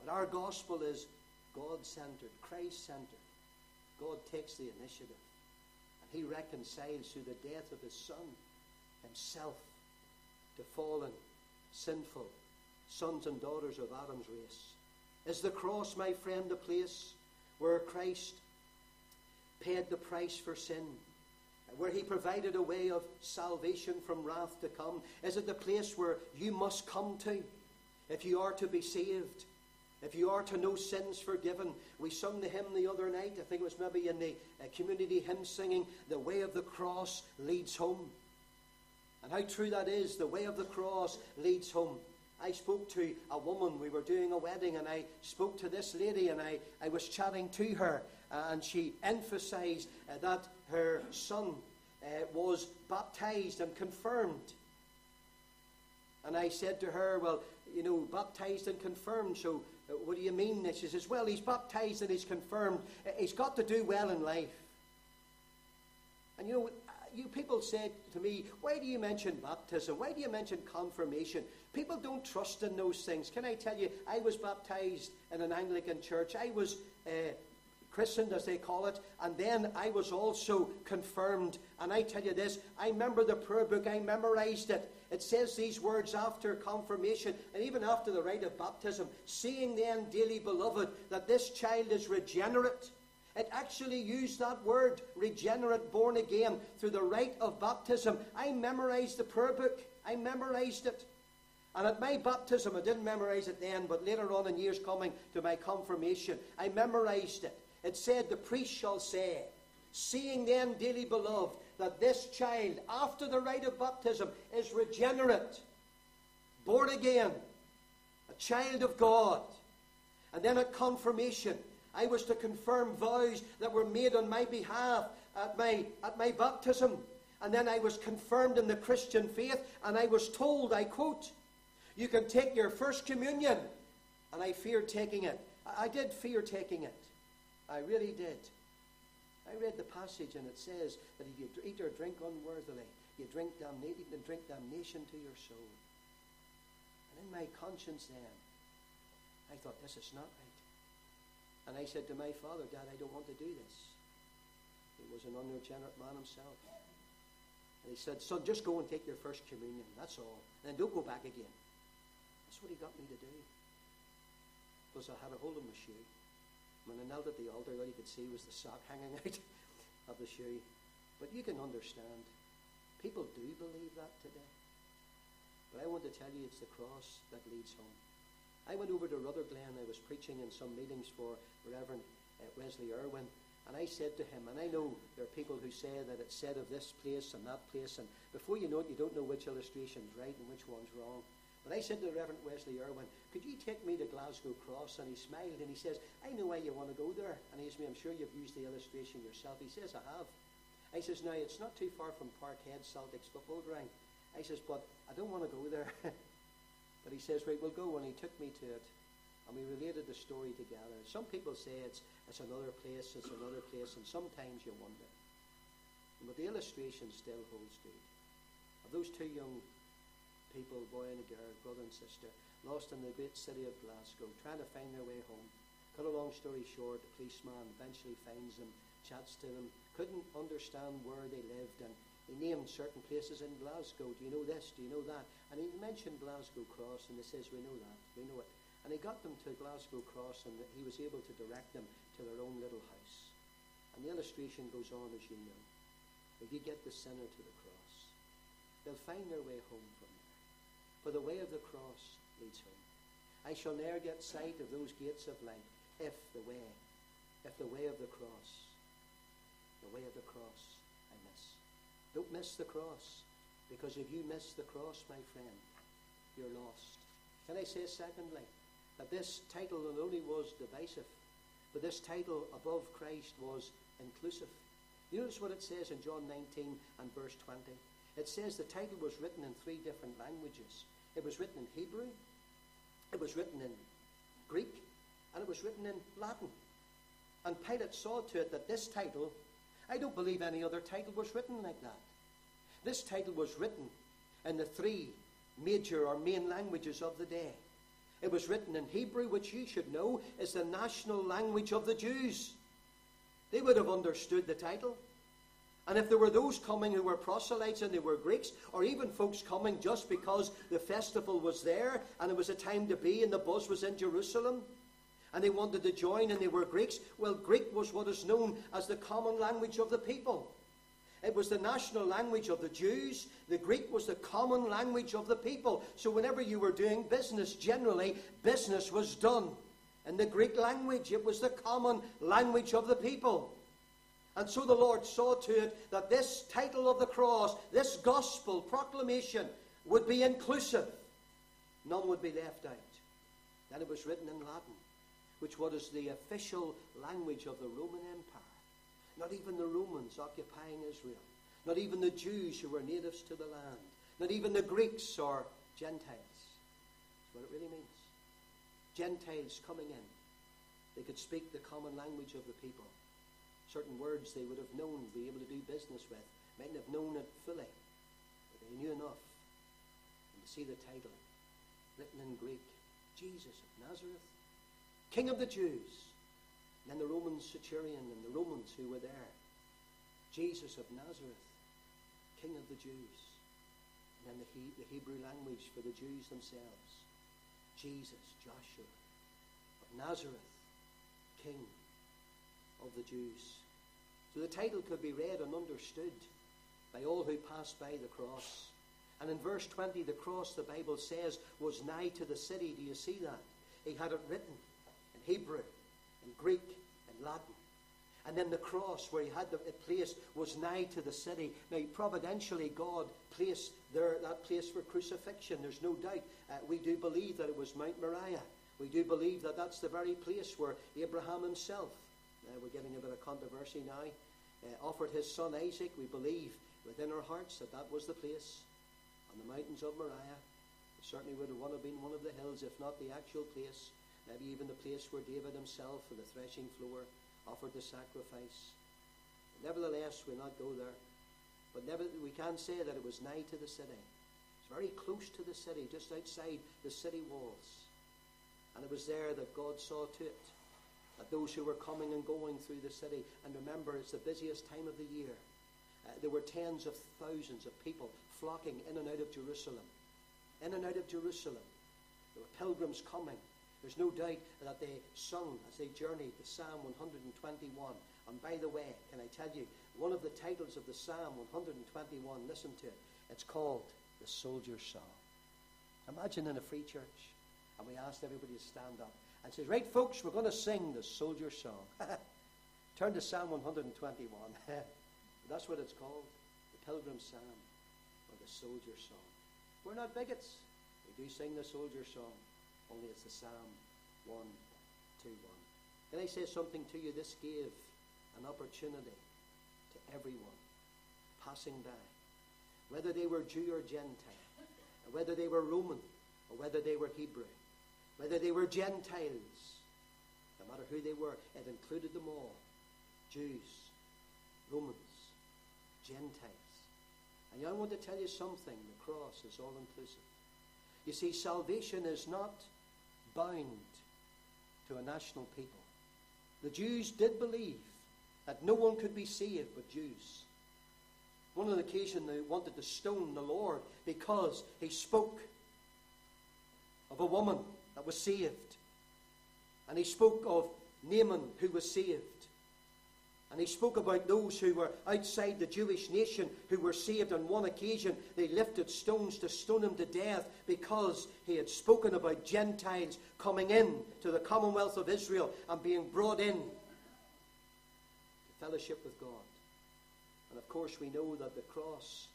But our gospel is God centered, Christ centered. God takes the initiative. And he reconciles through the death of his Son himself to fallen, sinful sons and daughters of Adam's race. Is the cross, my friend, the place where Christ paid the price for sin? Where he provided a way of salvation from wrath to come? Is it the place where you must come to if you are to be saved? If you are to know sins forgiven, we sung the hymn the other night. I think it was maybe in the uh, community hymn singing, The Way of the Cross Leads Home. And how true that is. The way of the cross leads home. I spoke to a woman, we were doing a wedding, and I spoke to this lady, and I, I was chatting to her, and she emphasized uh, that her son uh, was baptized and confirmed. And I said to her, Well, you know, baptized and confirmed, so uh, what do you mean? She says, Well, he's baptized and he's confirmed. Uh, he's got to do well in life. And you know, you people say to me, why do you mention baptism? Why do you mention confirmation? People don't trust in those things. Can I tell you, I was baptized in an Anglican church. I was uh, christened, as they call it, and then I was also confirmed. And I tell you this, I remember the prayer book, I memorized it. It says these words after confirmation and even after the rite of baptism Seeing then, dearly beloved, that this child is regenerate it actually used that word, regenerate, born again, through the rite of baptism. I memorized the prayer book. I memorized it. And at my baptism, I didn't memorize it then, but later on in years coming to my confirmation, I memorized it. It said, The priest shall say, Seeing then, dearly beloved, that this child, after the rite of baptism, is regenerate, born again, a child of God. And then at confirmation, I was to confirm vows that were made on my behalf at my, at my baptism. And then I was confirmed in the Christian faith, and I was told, I quote, You can take your first communion. And I feared taking it. I, I did fear taking it. I really did. I read the passage, and it says that if you eat or drink unworthily, you drink damnation, you drink damnation to your soul. And in my conscience then, I thought, this is not right. And I said to my father, Dad, I don't want to do this. He was an unregenerate man himself. And he said, Son, just go and take your first communion. That's all. And then don't go back again. That's what he got me to do. Because I had a hold of my shoe. When I knelt at the altar, all you could see was the sock hanging out of the shoe. But you can understand. People do believe that today. But I want to tell you it's the cross that leads home. I went over to Rutherglen. I was preaching in some meetings for Reverend uh, Wesley Irwin. And I said to him, and I know there are people who say that it's said of this place and that place, and before you know it, you don't know which illustration's right and which one's wrong. But I said to the Reverend Wesley Irwin, could you take me to Glasgow Cross? And he smiled and he says, I know why you want to go there. And he says I'm sure you've used the illustration yourself. He says, I have. I says, now it's not too far from Parkhead, Celtics football ground. I says, but I don't want to go there. But he says, right, we'll go. And he took me to it. And we related the story together. Some people say it's, it's another place, it's another place, and sometimes you wonder. But the illustration still holds good. Of those two young people, boy and a girl, brother and sister, lost in the great city of Glasgow, trying to find their way home. Cut a long story short, the policeman eventually finds them, chats to them, couldn't understand where they lived, and he named certain places in Glasgow. Do you know this? Do you know that? And he mentioned Glasgow Cross, and they says, We know that, we know it. And he got them to Glasgow Cross, and he was able to direct them to their own little house. And the illustration goes on, as you know. If you get the sinner to the cross, they'll find their way home from. For the way of the cross leads home. I shall ne'er get sight of those gates of light if the way, if the way of the cross, the way of the cross I miss. Don't miss the cross, because if you miss the cross, my friend, you're lost. Can I say secondly, that this title not only was divisive, but this title above Christ was inclusive. You notice what it says in John 19 and verse 20? It says the title was written in three different languages. It was written in Hebrew, it was written in Greek, and it was written in Latin. And Pilate saw to it that this title, I don't believe any other title was written like that. This title was written in the three major or main languages of the day. It was written in Hebrew, which you should know is the national language of the Jews. They would have understood the title. And if there were those coming who were proselytes and they were Greeks, or even folks coming just because the festival was there and it was a time to be and the buzz was in Jerusalem, and they wanted to join and they were Greeks, well, Greek was what is known as the common language of the people. It was the national language of the Jews. The Greek was the common language of the people. So whenever you were doing business, generally, business was done in the Greek language. It was the common language of the people. And so the Lord saw to it that this title of the cross, this gospel proclamation, would be inclusive. None would be left out. Then it was written in Latin, which was the official language of the Roman Empire. Not even the Romans occupying Israel. Not even the Jews who were natives to the land. Not even the Greeks or Gentiles. That's what it really means. Gentiles coming in. They could speak the common language of the people. Certain words they would have known, be able to do business with. Mightn't have known it fully, but they knew enough. And to see the title written in Greek Jesus of Nazareth, King of the Jews. And then the Roman centurion and the Romans who were there. Jesus of Nazareth, King of the Jews. And then the, he- the Hebrew language for the Jews themselves. Jesus, Joshua of Nazareth, King of the Jews. So the title could be read and understood by all who passed by the cross. And in verse 20, the cross, the Bible says, was nigh to the city. Do you see that? He had it written in Hebrew, in Greek, in Latin. And then the cross where he had it placed was nigh to the city. Now, providentially, God placed there that place for crucifixion. There's no doubt. Uh, we do believe that it was Mount Moriah. We do believe that that's the very place where Abraham himself, uh, we're getting a bit of controversy now, uh, offered his son Isaac. We believe within our hearts that that was the place on the mountains of Moriah. It certainly would have have been one of the hills, if not the actual place. Maybe even the place where David himself, on the threshing floor, offered the sacrifice. Nevertheless, we'll not go there. But never, we can say that it was nigh to the city. It's very close to the city, just outside the city walls. And it was there that God saw to it that those who were coming and going through the city, and remember, it's the busiest time of the year. Uh, there were tens of thousands of people flocking in and out of Jerusalem. In and out of Jerusalem. There were pilgrims coming. There's no doubt that they sung as they journeyed the Psalm 121. And by the way, can I tell you, one of the titles of the Psalm 121, listen to it, it's called the Soldier's Song. Imagine in a free church, and we asked everybody to stand up and says, Right, folks, we're going to sing the Soldier's Song. Turn to Psalm 121. That's what it's called, the Pilgrim Psalm, or the Soldier's Song. We're not bigots. We do sing the Soldier's Song only it's the Psalm 121. Can I say something to you? This gave an opportunity to everyone passing by, whether they were Jew or Gentile, whether they were Roman, or whether they were Hebrew, whether they were Gentiles, no matter who they were, it included them all Jews, Romans, Gentiles. And I want to tell you something the cross is all inclusive. You see, salvation is not bound to a national people. The Jews did believe that no one could be saved but Jews. One on occasion they wanted to stone the Lord because he spoke of a woman that was saved. And he spoke of Naaman who was saved. And he spoke about those who were outside the Jewish nation who were saved. On one occasion, they lifted stones to stone him to death because he had spoken about Gentiles coming in to the commonwealth of Israel and being brought in to fellowship with God. And of course, we know that the cross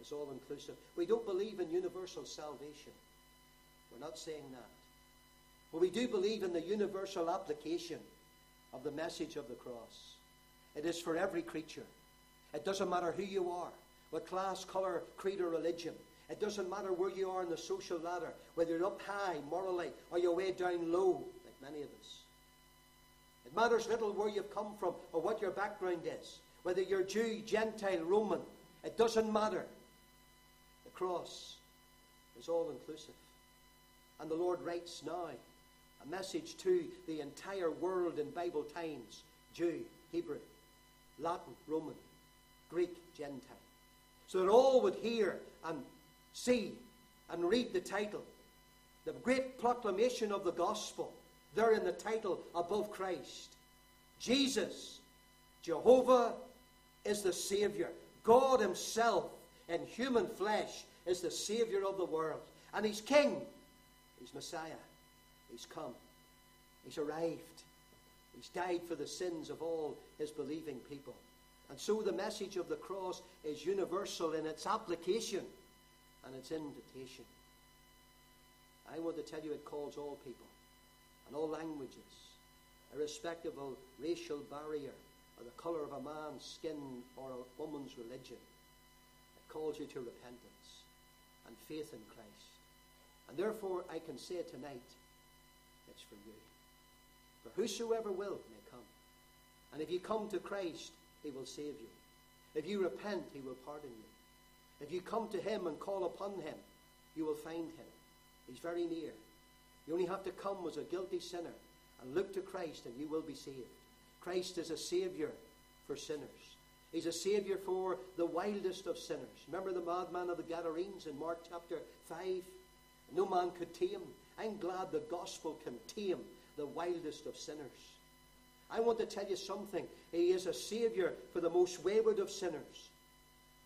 is all inclusive. We don't believe in universal salvation. We're not saying that. But we do believe in the universal application of the message of the cross. It is for every creature. It doesn't matter who you are, what class, colour, creed, or religion. It doesn't matter where you are in the social ladder, whether you're up high morally or you're way down low, like many of us. It matters little where you've come from or what your background is, whether you're Jew, Gentile, Roman. It doesn't matter. The cross is all inclusive. And the Lord writes now a message to the entire world in Bible times Jew, Hebrew, Latin, Roman, Greek, Gentile. So that all would hear and see and read the title. The great proclamation of the gospel, there in the title above Christ. Jesus, Jehovah, is the Savior. God Himself in human flesh is the Savior of the world. And He's King. He's Messiah. He's come. He's arrived. He's died for the sins of all his believing people. And so the message of the cross is universal in its application and its invitation. I want to tell you it calls all people and all languages, irrespective of racial barrier or the colour of a man's skin or a woman's religion. It calls you to repentance and faith in Christ. And therefore, I can say tonight, for you. For whosoever will may come. And if you come to Christ, he will save you. If you repent, he will pardon you. If you come to him and call upon him, you will find him. He's very near. You only have to come as a guilty sinner and look to Christ, and you will be saved. Christ is a Savior for sinners. He's a Savior for the wildest of sinners. Remember the madman of the Gadarenes in Mark chapter 5? No man could tame. I'm glad the gospel can tame the wildest of sinners. I want to tell you something. He is a Savior for the most wayward of sinners.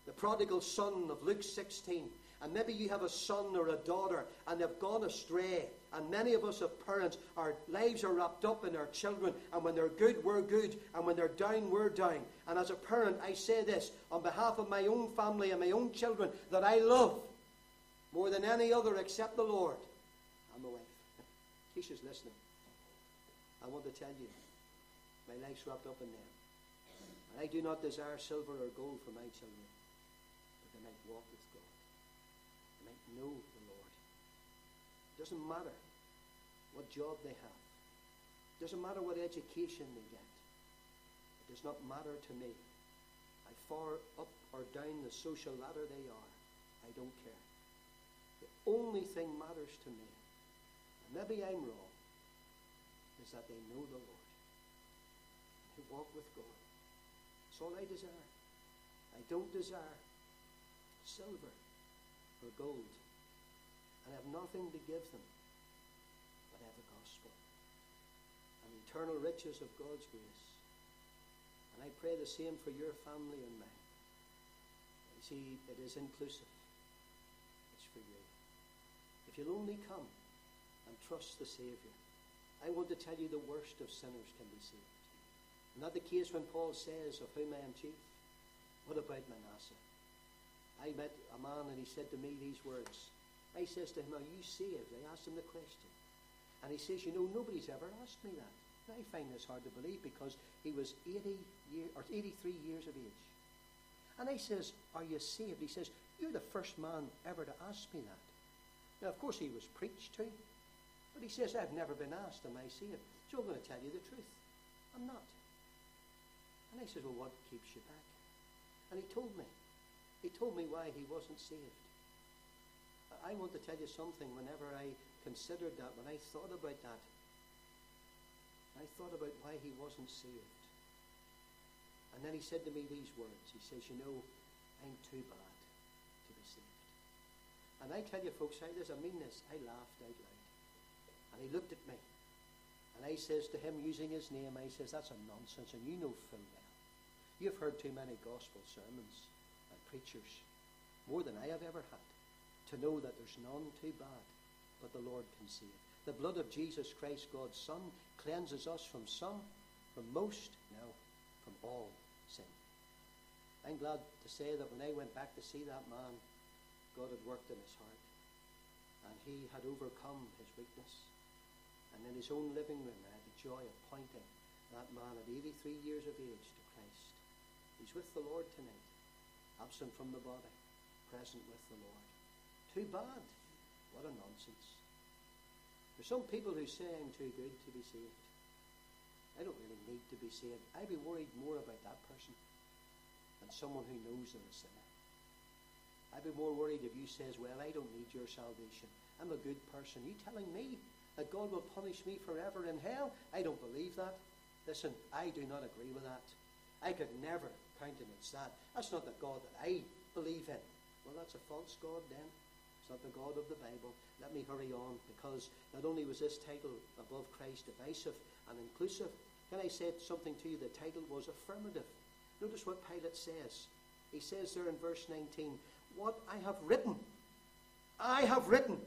The prodigal son of Luke 16. And maybe you have a son or a daughter and they've gone astray. And many of us, as parents, our lives are wrapped up in our children. And when they're good, we're good. And when they're down, we're down. And as a parent, I say this on behalf of my own family and my own children that I love more than any other except the Lord. Keisha's listening. I want to tell you, my life's wrapped up in them. And I do not desire silver or gold for my children, but they might walk with God. They might know the Lord. It doesn't matter what job they have. It doesn't matter what education they get. It does not matter to me. How far up or down the social ladder they are, I don't care. The only thing matters to me, maybe I'm wrong, is that they know the Lord. To walk with God. That's all I desire. I don't desire silver or gold. And I have nothing to give them. But I have the gospel. And eternal riches of God's grace. And I pray the same for your family and mine. You see, it is inclusive. It's for you. If you'll only come and trust the Savior. I want to tell you the worst of sinners can be saved. Not the case when Paul says, Of whom I am chief. What about Manasseh? I met a man and he said to me these words. I says to him, Are you saved? I asked him the question. And he says, You know, nobody's ever asked me that. And I find this hard to believe because he was 80 year, or 83 years of age. And I says, Are you saved? He says, You're the first man ever to ask me that. Now, of course, he was preached to. But he says, I've never been asked, am I saved? So I'm going to tell you the truth. I'm not. And I said, well, what keeps you back? And he told me. He told me why he wasn't saved. I want to tell you something whenever I considered that, when I thought about that, I thought about why he wasn't saved. And then he said to me these words. He says, You know, I'm too bad to be saved. And I tell you, folks, I, there's a meanness. I laughed out loud. And he looked at me. And I says to him, using his name, I says, That's a nonsense, and you know full well. You've heard too many gospel sermons and preachers, more than I have ever had, to know that there's none too bad, but the Lord can save. The blood of Jesus Christ, God's Son, cleanses us from some, from most, no, from all sin. I'm glad to say that when I went back to see that man, God had worked in his heart. And he had overcome his weakness. And in his own living room, I had the joy of pointing that man at 83 years of age to Christ. He's with the Lord tonight, absent from the body, present with the Lord. Too bad. What a nonsense. There's some people who say I'm too good to be saved. I don't really need to be saved. I'd be worried more about that person than someone who knows they're a sinner. I'd be more worried if you says, well, I don't need your salvation. I'm a good person. You telling me that God will punish me forever in hell? I don't believe that. Listen, I do not agree with that. I could never countenance that. That's not the God that I believe in. Well, that's a false God then. It's not the God of the Bible. Let me hurry on because not only was this title above Christ divisive and inclusive, can I say something to you? The title was affirmative. Notice what Pilate says. He says there in verse 19, What I have written, I have written.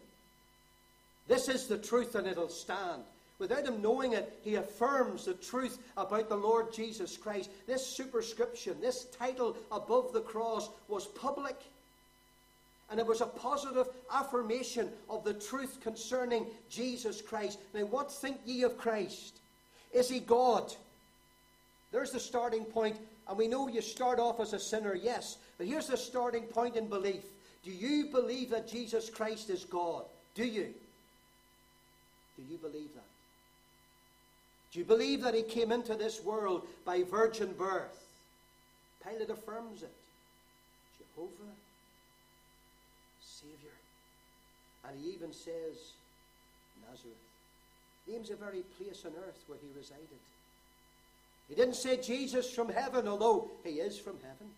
This is the truth and it'll stand. Without him knowing it, he affirms the truth about the Lord Jesus Christ. This superscription, this title above the cross, was public. And it was a positive affirmation of the truth concerning Jesus Christ. Now, what think ye of Christ? Is he God? There's the starting point, and we know you start off as a sinner, yes. But here's the starting point in belief. Do you believe that Jesus Christ is God? Do you? Do you believe that? Do you believe that he came into this world by virgin birth? Pilate affirms it. Jehovah, Savior. And he even says, Nazareth names a very place on earth where he resided. He didn't say Jesus from heaven, although he is from heaven.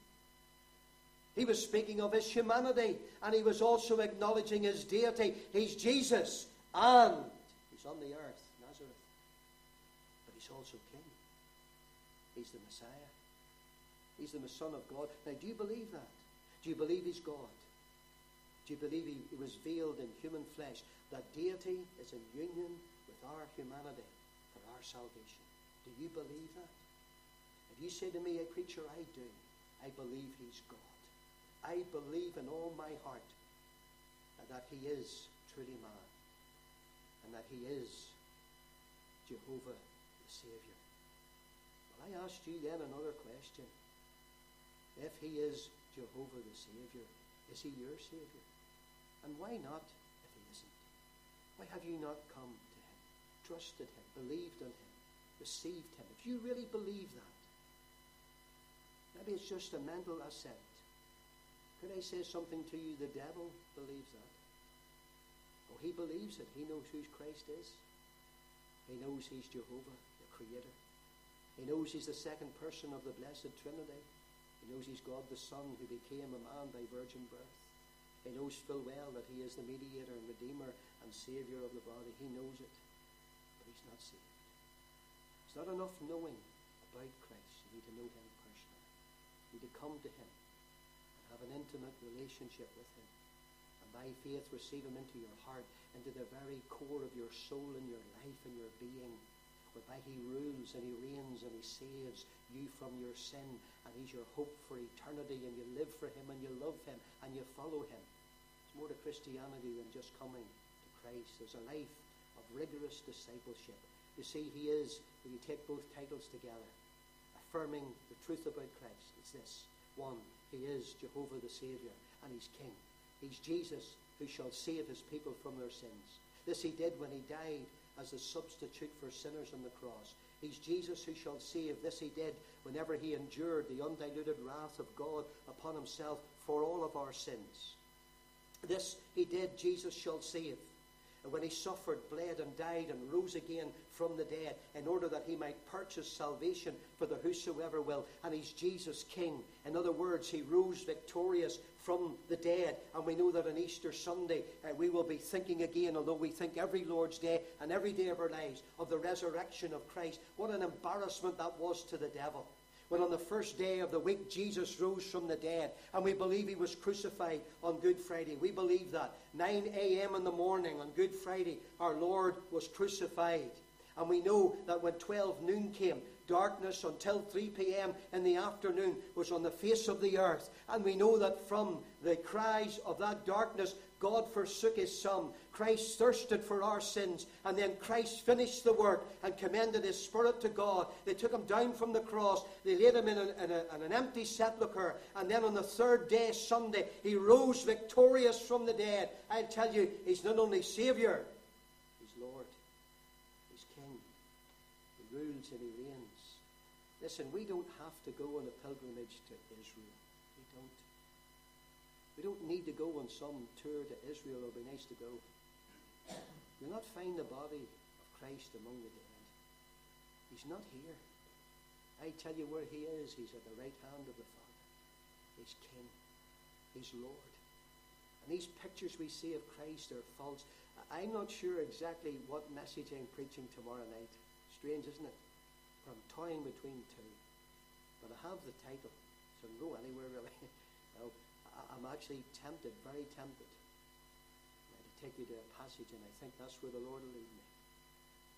He was speaking of his humanity, and he was also acknowledging his deity. He's Jesus, and he's on the earth, Nazareth. But he's also King. He's the Messiah. He's the Son of God. Now, do you believe that? Do you believe he's God? Do you believe he, he was veiled in human flesh? That deity is in union with our humanity for our salvation. Do you believe that? If you say to me, a preacher, I do. I believe he's God. I believe in all my heart that he is truly man and that he is Jehovah the Savior. Well, I asked you then another question. If he is Jehovah the Savior, is he your Savior? And why not if he isn't? Why have you not come to him, trusted him, believed in him, received him, if you really believe that, maybe it's just a mental assent. Could I say something to you? The devil believes that. He believes it. He knows who Christ is. He knows he's Jehovah, the Creator. He knows he's the second person of the Blessed Trinity. He knows he's God the Son who became a man by virgin birth. He knows full well that he is the mediator and redeemer and saviour of the body. He knows it but he's not saved. It's not enough knowing about Christ. You need to know him personally. You need to come to him and have an intimate relationship with him. By faith receive him into your heart, into the very core of your soul and your life and your being, whereby he rules and he reigns and he saves you from your sin, and he's your hope for eternity, and you live for him and you love him and you follow him. It's more to Christianity than just coming to Christ. There's a life of rigorous discipleship. You see, he is, when you take both titles together, affirming the truth about Christ, it's this. One, he is Jehovah the Saviour, and he's King. He's Jesus who shall save his people from their sins. This he did when he died as a substitute for sinners on the cross. He's Jesus who shall save. This he did whenever he endured the undiluted wrath of God upon himself for all of our sins. This he did, Jesus shall save. And when he suffered, bled, and died, and rose again from the dead, in order that he might purchase salvation for the whosoever will. And he's Jesus King. In other words, he rose victorious from the dead. And we know that on Easter Sunday, uh, we will be thinking again, although we think every Lord's Day and every day of our lives, of the resurrection of Christ. What an embarrassment that was to the devil when on the first day of the week Jesus rose from the dead, and we believe he was crucified on Good Friday. We believe that. 9 a.m. in the morning on Good Friday, our Lord was crucified. And we know that when 12 noon came, darkness until 3 p.m. in the afternoon was on the face of the earth. And we know that from the cries of that darkness, God forsook his Son. Christ thirsted for our sins, and then Christ finished the work and commended his Spirit to God. They took him down from the cross, they laid him in, an, in, a, in an empty sepulchre, and then on the third day, Sunday, he rose victorious from the dead. I tell you, he's not only Saviour, he's Lord, he's King. He rules and he reigns. Listen, we don't have to go on a pilgrimage to Israel. We don't. We don't need to go on some tour to Israel. It would be nice to go. You'll not find the body of Christ among the dead. He's not here. I tell you where he is. He's at the right hand of the Father. He's King. He's Lord. And these pictures we see of Christ are false. I'm not sure exactly what message I'm preaching tomorrow night. Strange, isn't it? I'm toying between two. But I have the title, so I can go anywhere really. now, I'm actually tempted, very tempted to take you to a passage, and I think that's where the Lord will lead me.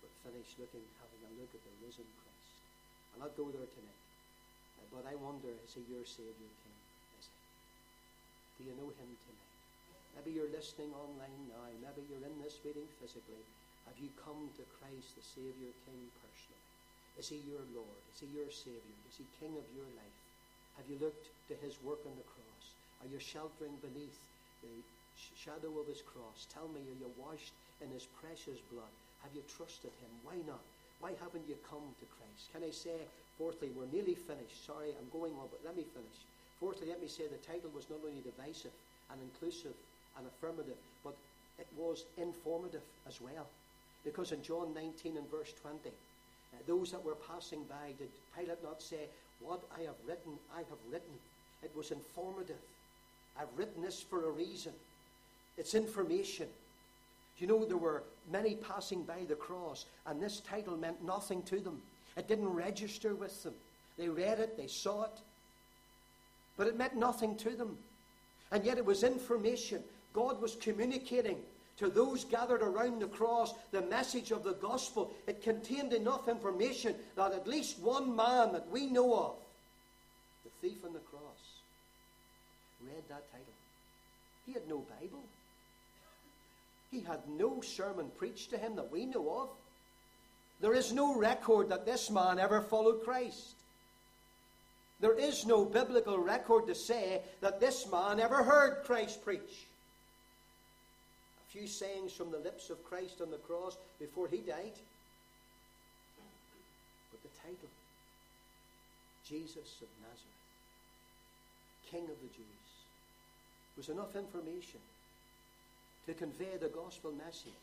But finish looking, having a look at the risen Christ. I'll not go there tonight. Uh, but I wonder, is he your Savior King? Is he? Do you know him tonight? Maybe you're listening online now. Maybe you're in this meeting physically. Have you come to Christ, the Savior King, personally? Is he your Lord? Is he your Savior? Is he King of your life? Have you looked to his work on the cross? Are you sheltering beneath the shadow of his cross. Tell me, are you washed in his precious blood? Have you trusted him? Why not? Why haven't you come to Christ? Can I say, fourthly, we're nearly finished. Sorry, I'm going on, but let me finish. Fourthly, let me say the title was not only divisive and inclusive and affirmative, but it was informative as well. Because in John 19 and verse 20, uh, those that were passing by, did Pilate not say, What I have written, I have written? It was informative. I've written this for a reason. It's information. You know, there were many passing by the cross, and this title meant nothing to them. It didn't register with them. They read it, they saw it, but it meant nothing to them. And yet it was information. God was communicating to those gathered around the cross the message of the gospel. It contained enough information that at least one man that we know of, the thief on the cross, read that title. He had no Bible. He had no sermon preached to him that we know of. There is no record that this man ever followed Christ. There is no biblical record to say that this man ever heard Christ preach. Few sayings from the lips of Christ on the cross before he died. But the title Jesus of Nazareth, King of the Jews, was enough information to convey the gospel message.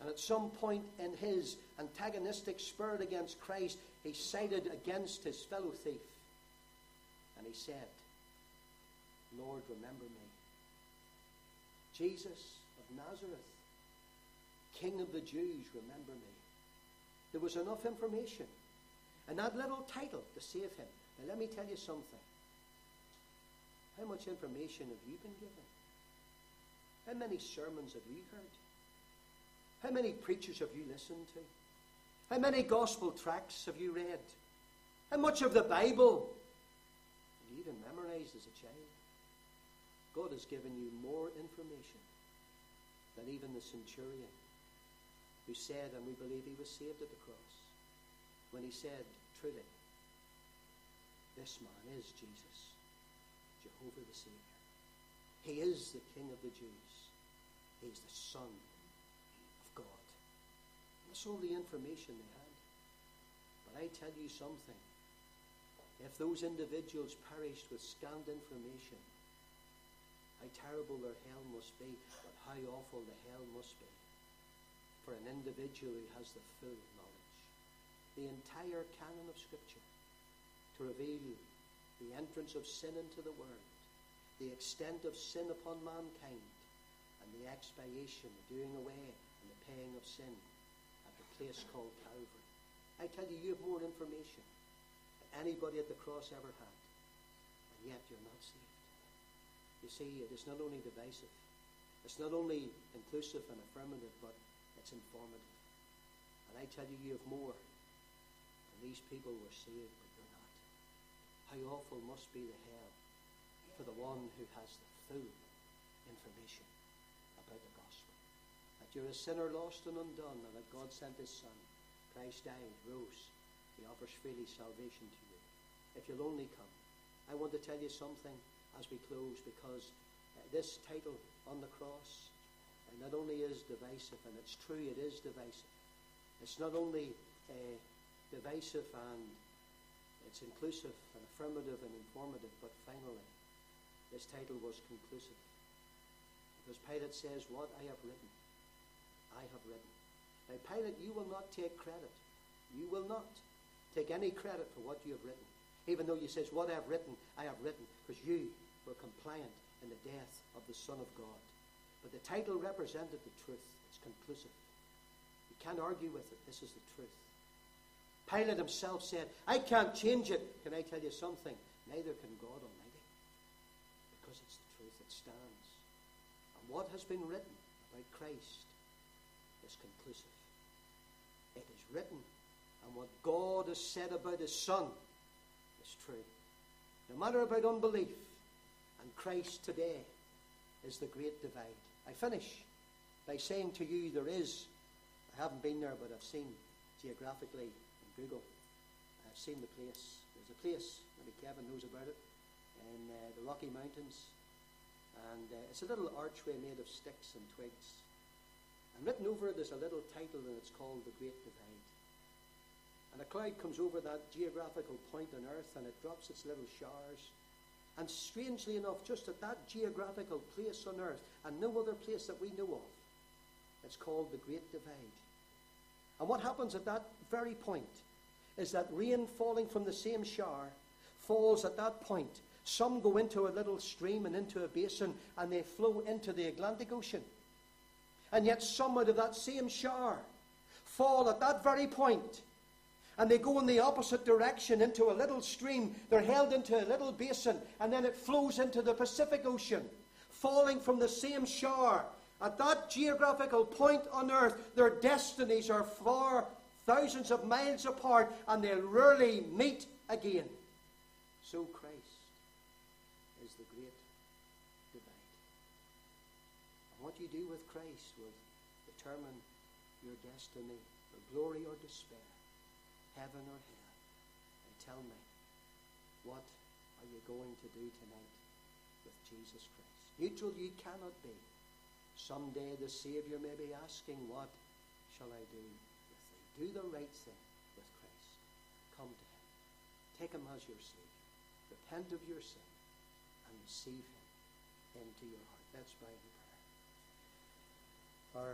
And at some point in his antagonistic spirit against Christ, he sided against his fellow thief. And he said, Lord, remember me. Jesus of Nazareth, King of the Jews, remember me. There was enough information and that little title to save him. Now, let me tell you something. How much information have you been given? How many sermons have you heard? How many preachers have you listened to? How many gospel tracts have you read? How much of the Bible have you even memorized as a child? God has given you more information than even the centurion who said, and we believe he was saved at the cross, when he said, Truly, this man is Jesus, Jehovah the Savior. He is the King of the Jews. He is the Son of God. That's all the information they had. But I tell you something. If those individuals perished with scant information, how terrible their hell must be, but how awful the hell must be for an individual who has the full knowledge. The entire canon of Scripture to reveal the entrance of sin into the world, the extent of sin upon mankind, and the expiation, the doing away, and the paying of sin at the place called Calvary. I tell you, you have more information than anybody at the cross ever had, and yet you're not saved. You see, it is not only divisive, it's not only inclusive and affirmative, but it's informative. And I tell you, you have more. These people were saved, but you're not. How awful must be the hell for the one who has the full information about the gospel. That you're a sinner lost and undone, and that God sent his Son. Christ died, rose. He offers freely salvation to you. If you'll only come. I want to tell you something as we close because uh, this title on the cross uh, not only is divisive, and it's true it is divisive, it's not only uh, divisive and it's inclusive and affirmative and informative, but finally, this title was conclusive. Because Pilate says, What I have written, I have written. Now, Pilate, you will not take credit. You will not take any credit for what you have written. Even though you says, What I have written, I have written, because you were compliant in the death of the Son of God. But the title represented the truth. It's conclusive. You can't argue with it. This is the truth. Pilate himself said, I can't change it. Can I tell you something? Neither can God Almighty. Because it's the truth. It stands. And what has been written about Christ is conclusive. It is written. And what God has said about his Son is true. No matter about unbelief, and Christ today is the great divide. I finish by saying to you there is, I haven't been there, but I've seen geographically in Google, I've seen the place. There's a place, maybe Kevin knows about it, in uh, the Rocky Mountains. And uh, it's a little archway made of sticks and twigs. And written over it is a little title, and it's called The Great Divide. And a cloud comes over that geographical point on earth, and it drops its little showers and strangely enough, just at that geographical place on earth, and no other place that we know of, it's called the Great Divide. And what happens at that very point is that rain falling from the same shower falls at that point. Some go into a little stream and into a basin, and they flow into the Atlantic Ocean. And yet, some out of that same shower fall at that very point and they go in the opposite direction into a little stream. They're held into a little basin, and then it flows into the Pacific Ocean, falling from the same shore. At that geographical point on earth, their destinies are far thousands of miles apart, and they'll rarely meet again. So Christ is the great divide. And what you do with Christ will determine your destiny, or glory or despair heaven or hell, and tell me, what are you going to do tonight with Jesus Christ? Neutral you cannot be. Someday the Savior may be asking, What shall I do with thee? Do the right thing with Christ. Come to him. Take him as your Savior. Repent of your sin and receive him into your heart. Let's bow prayer. Our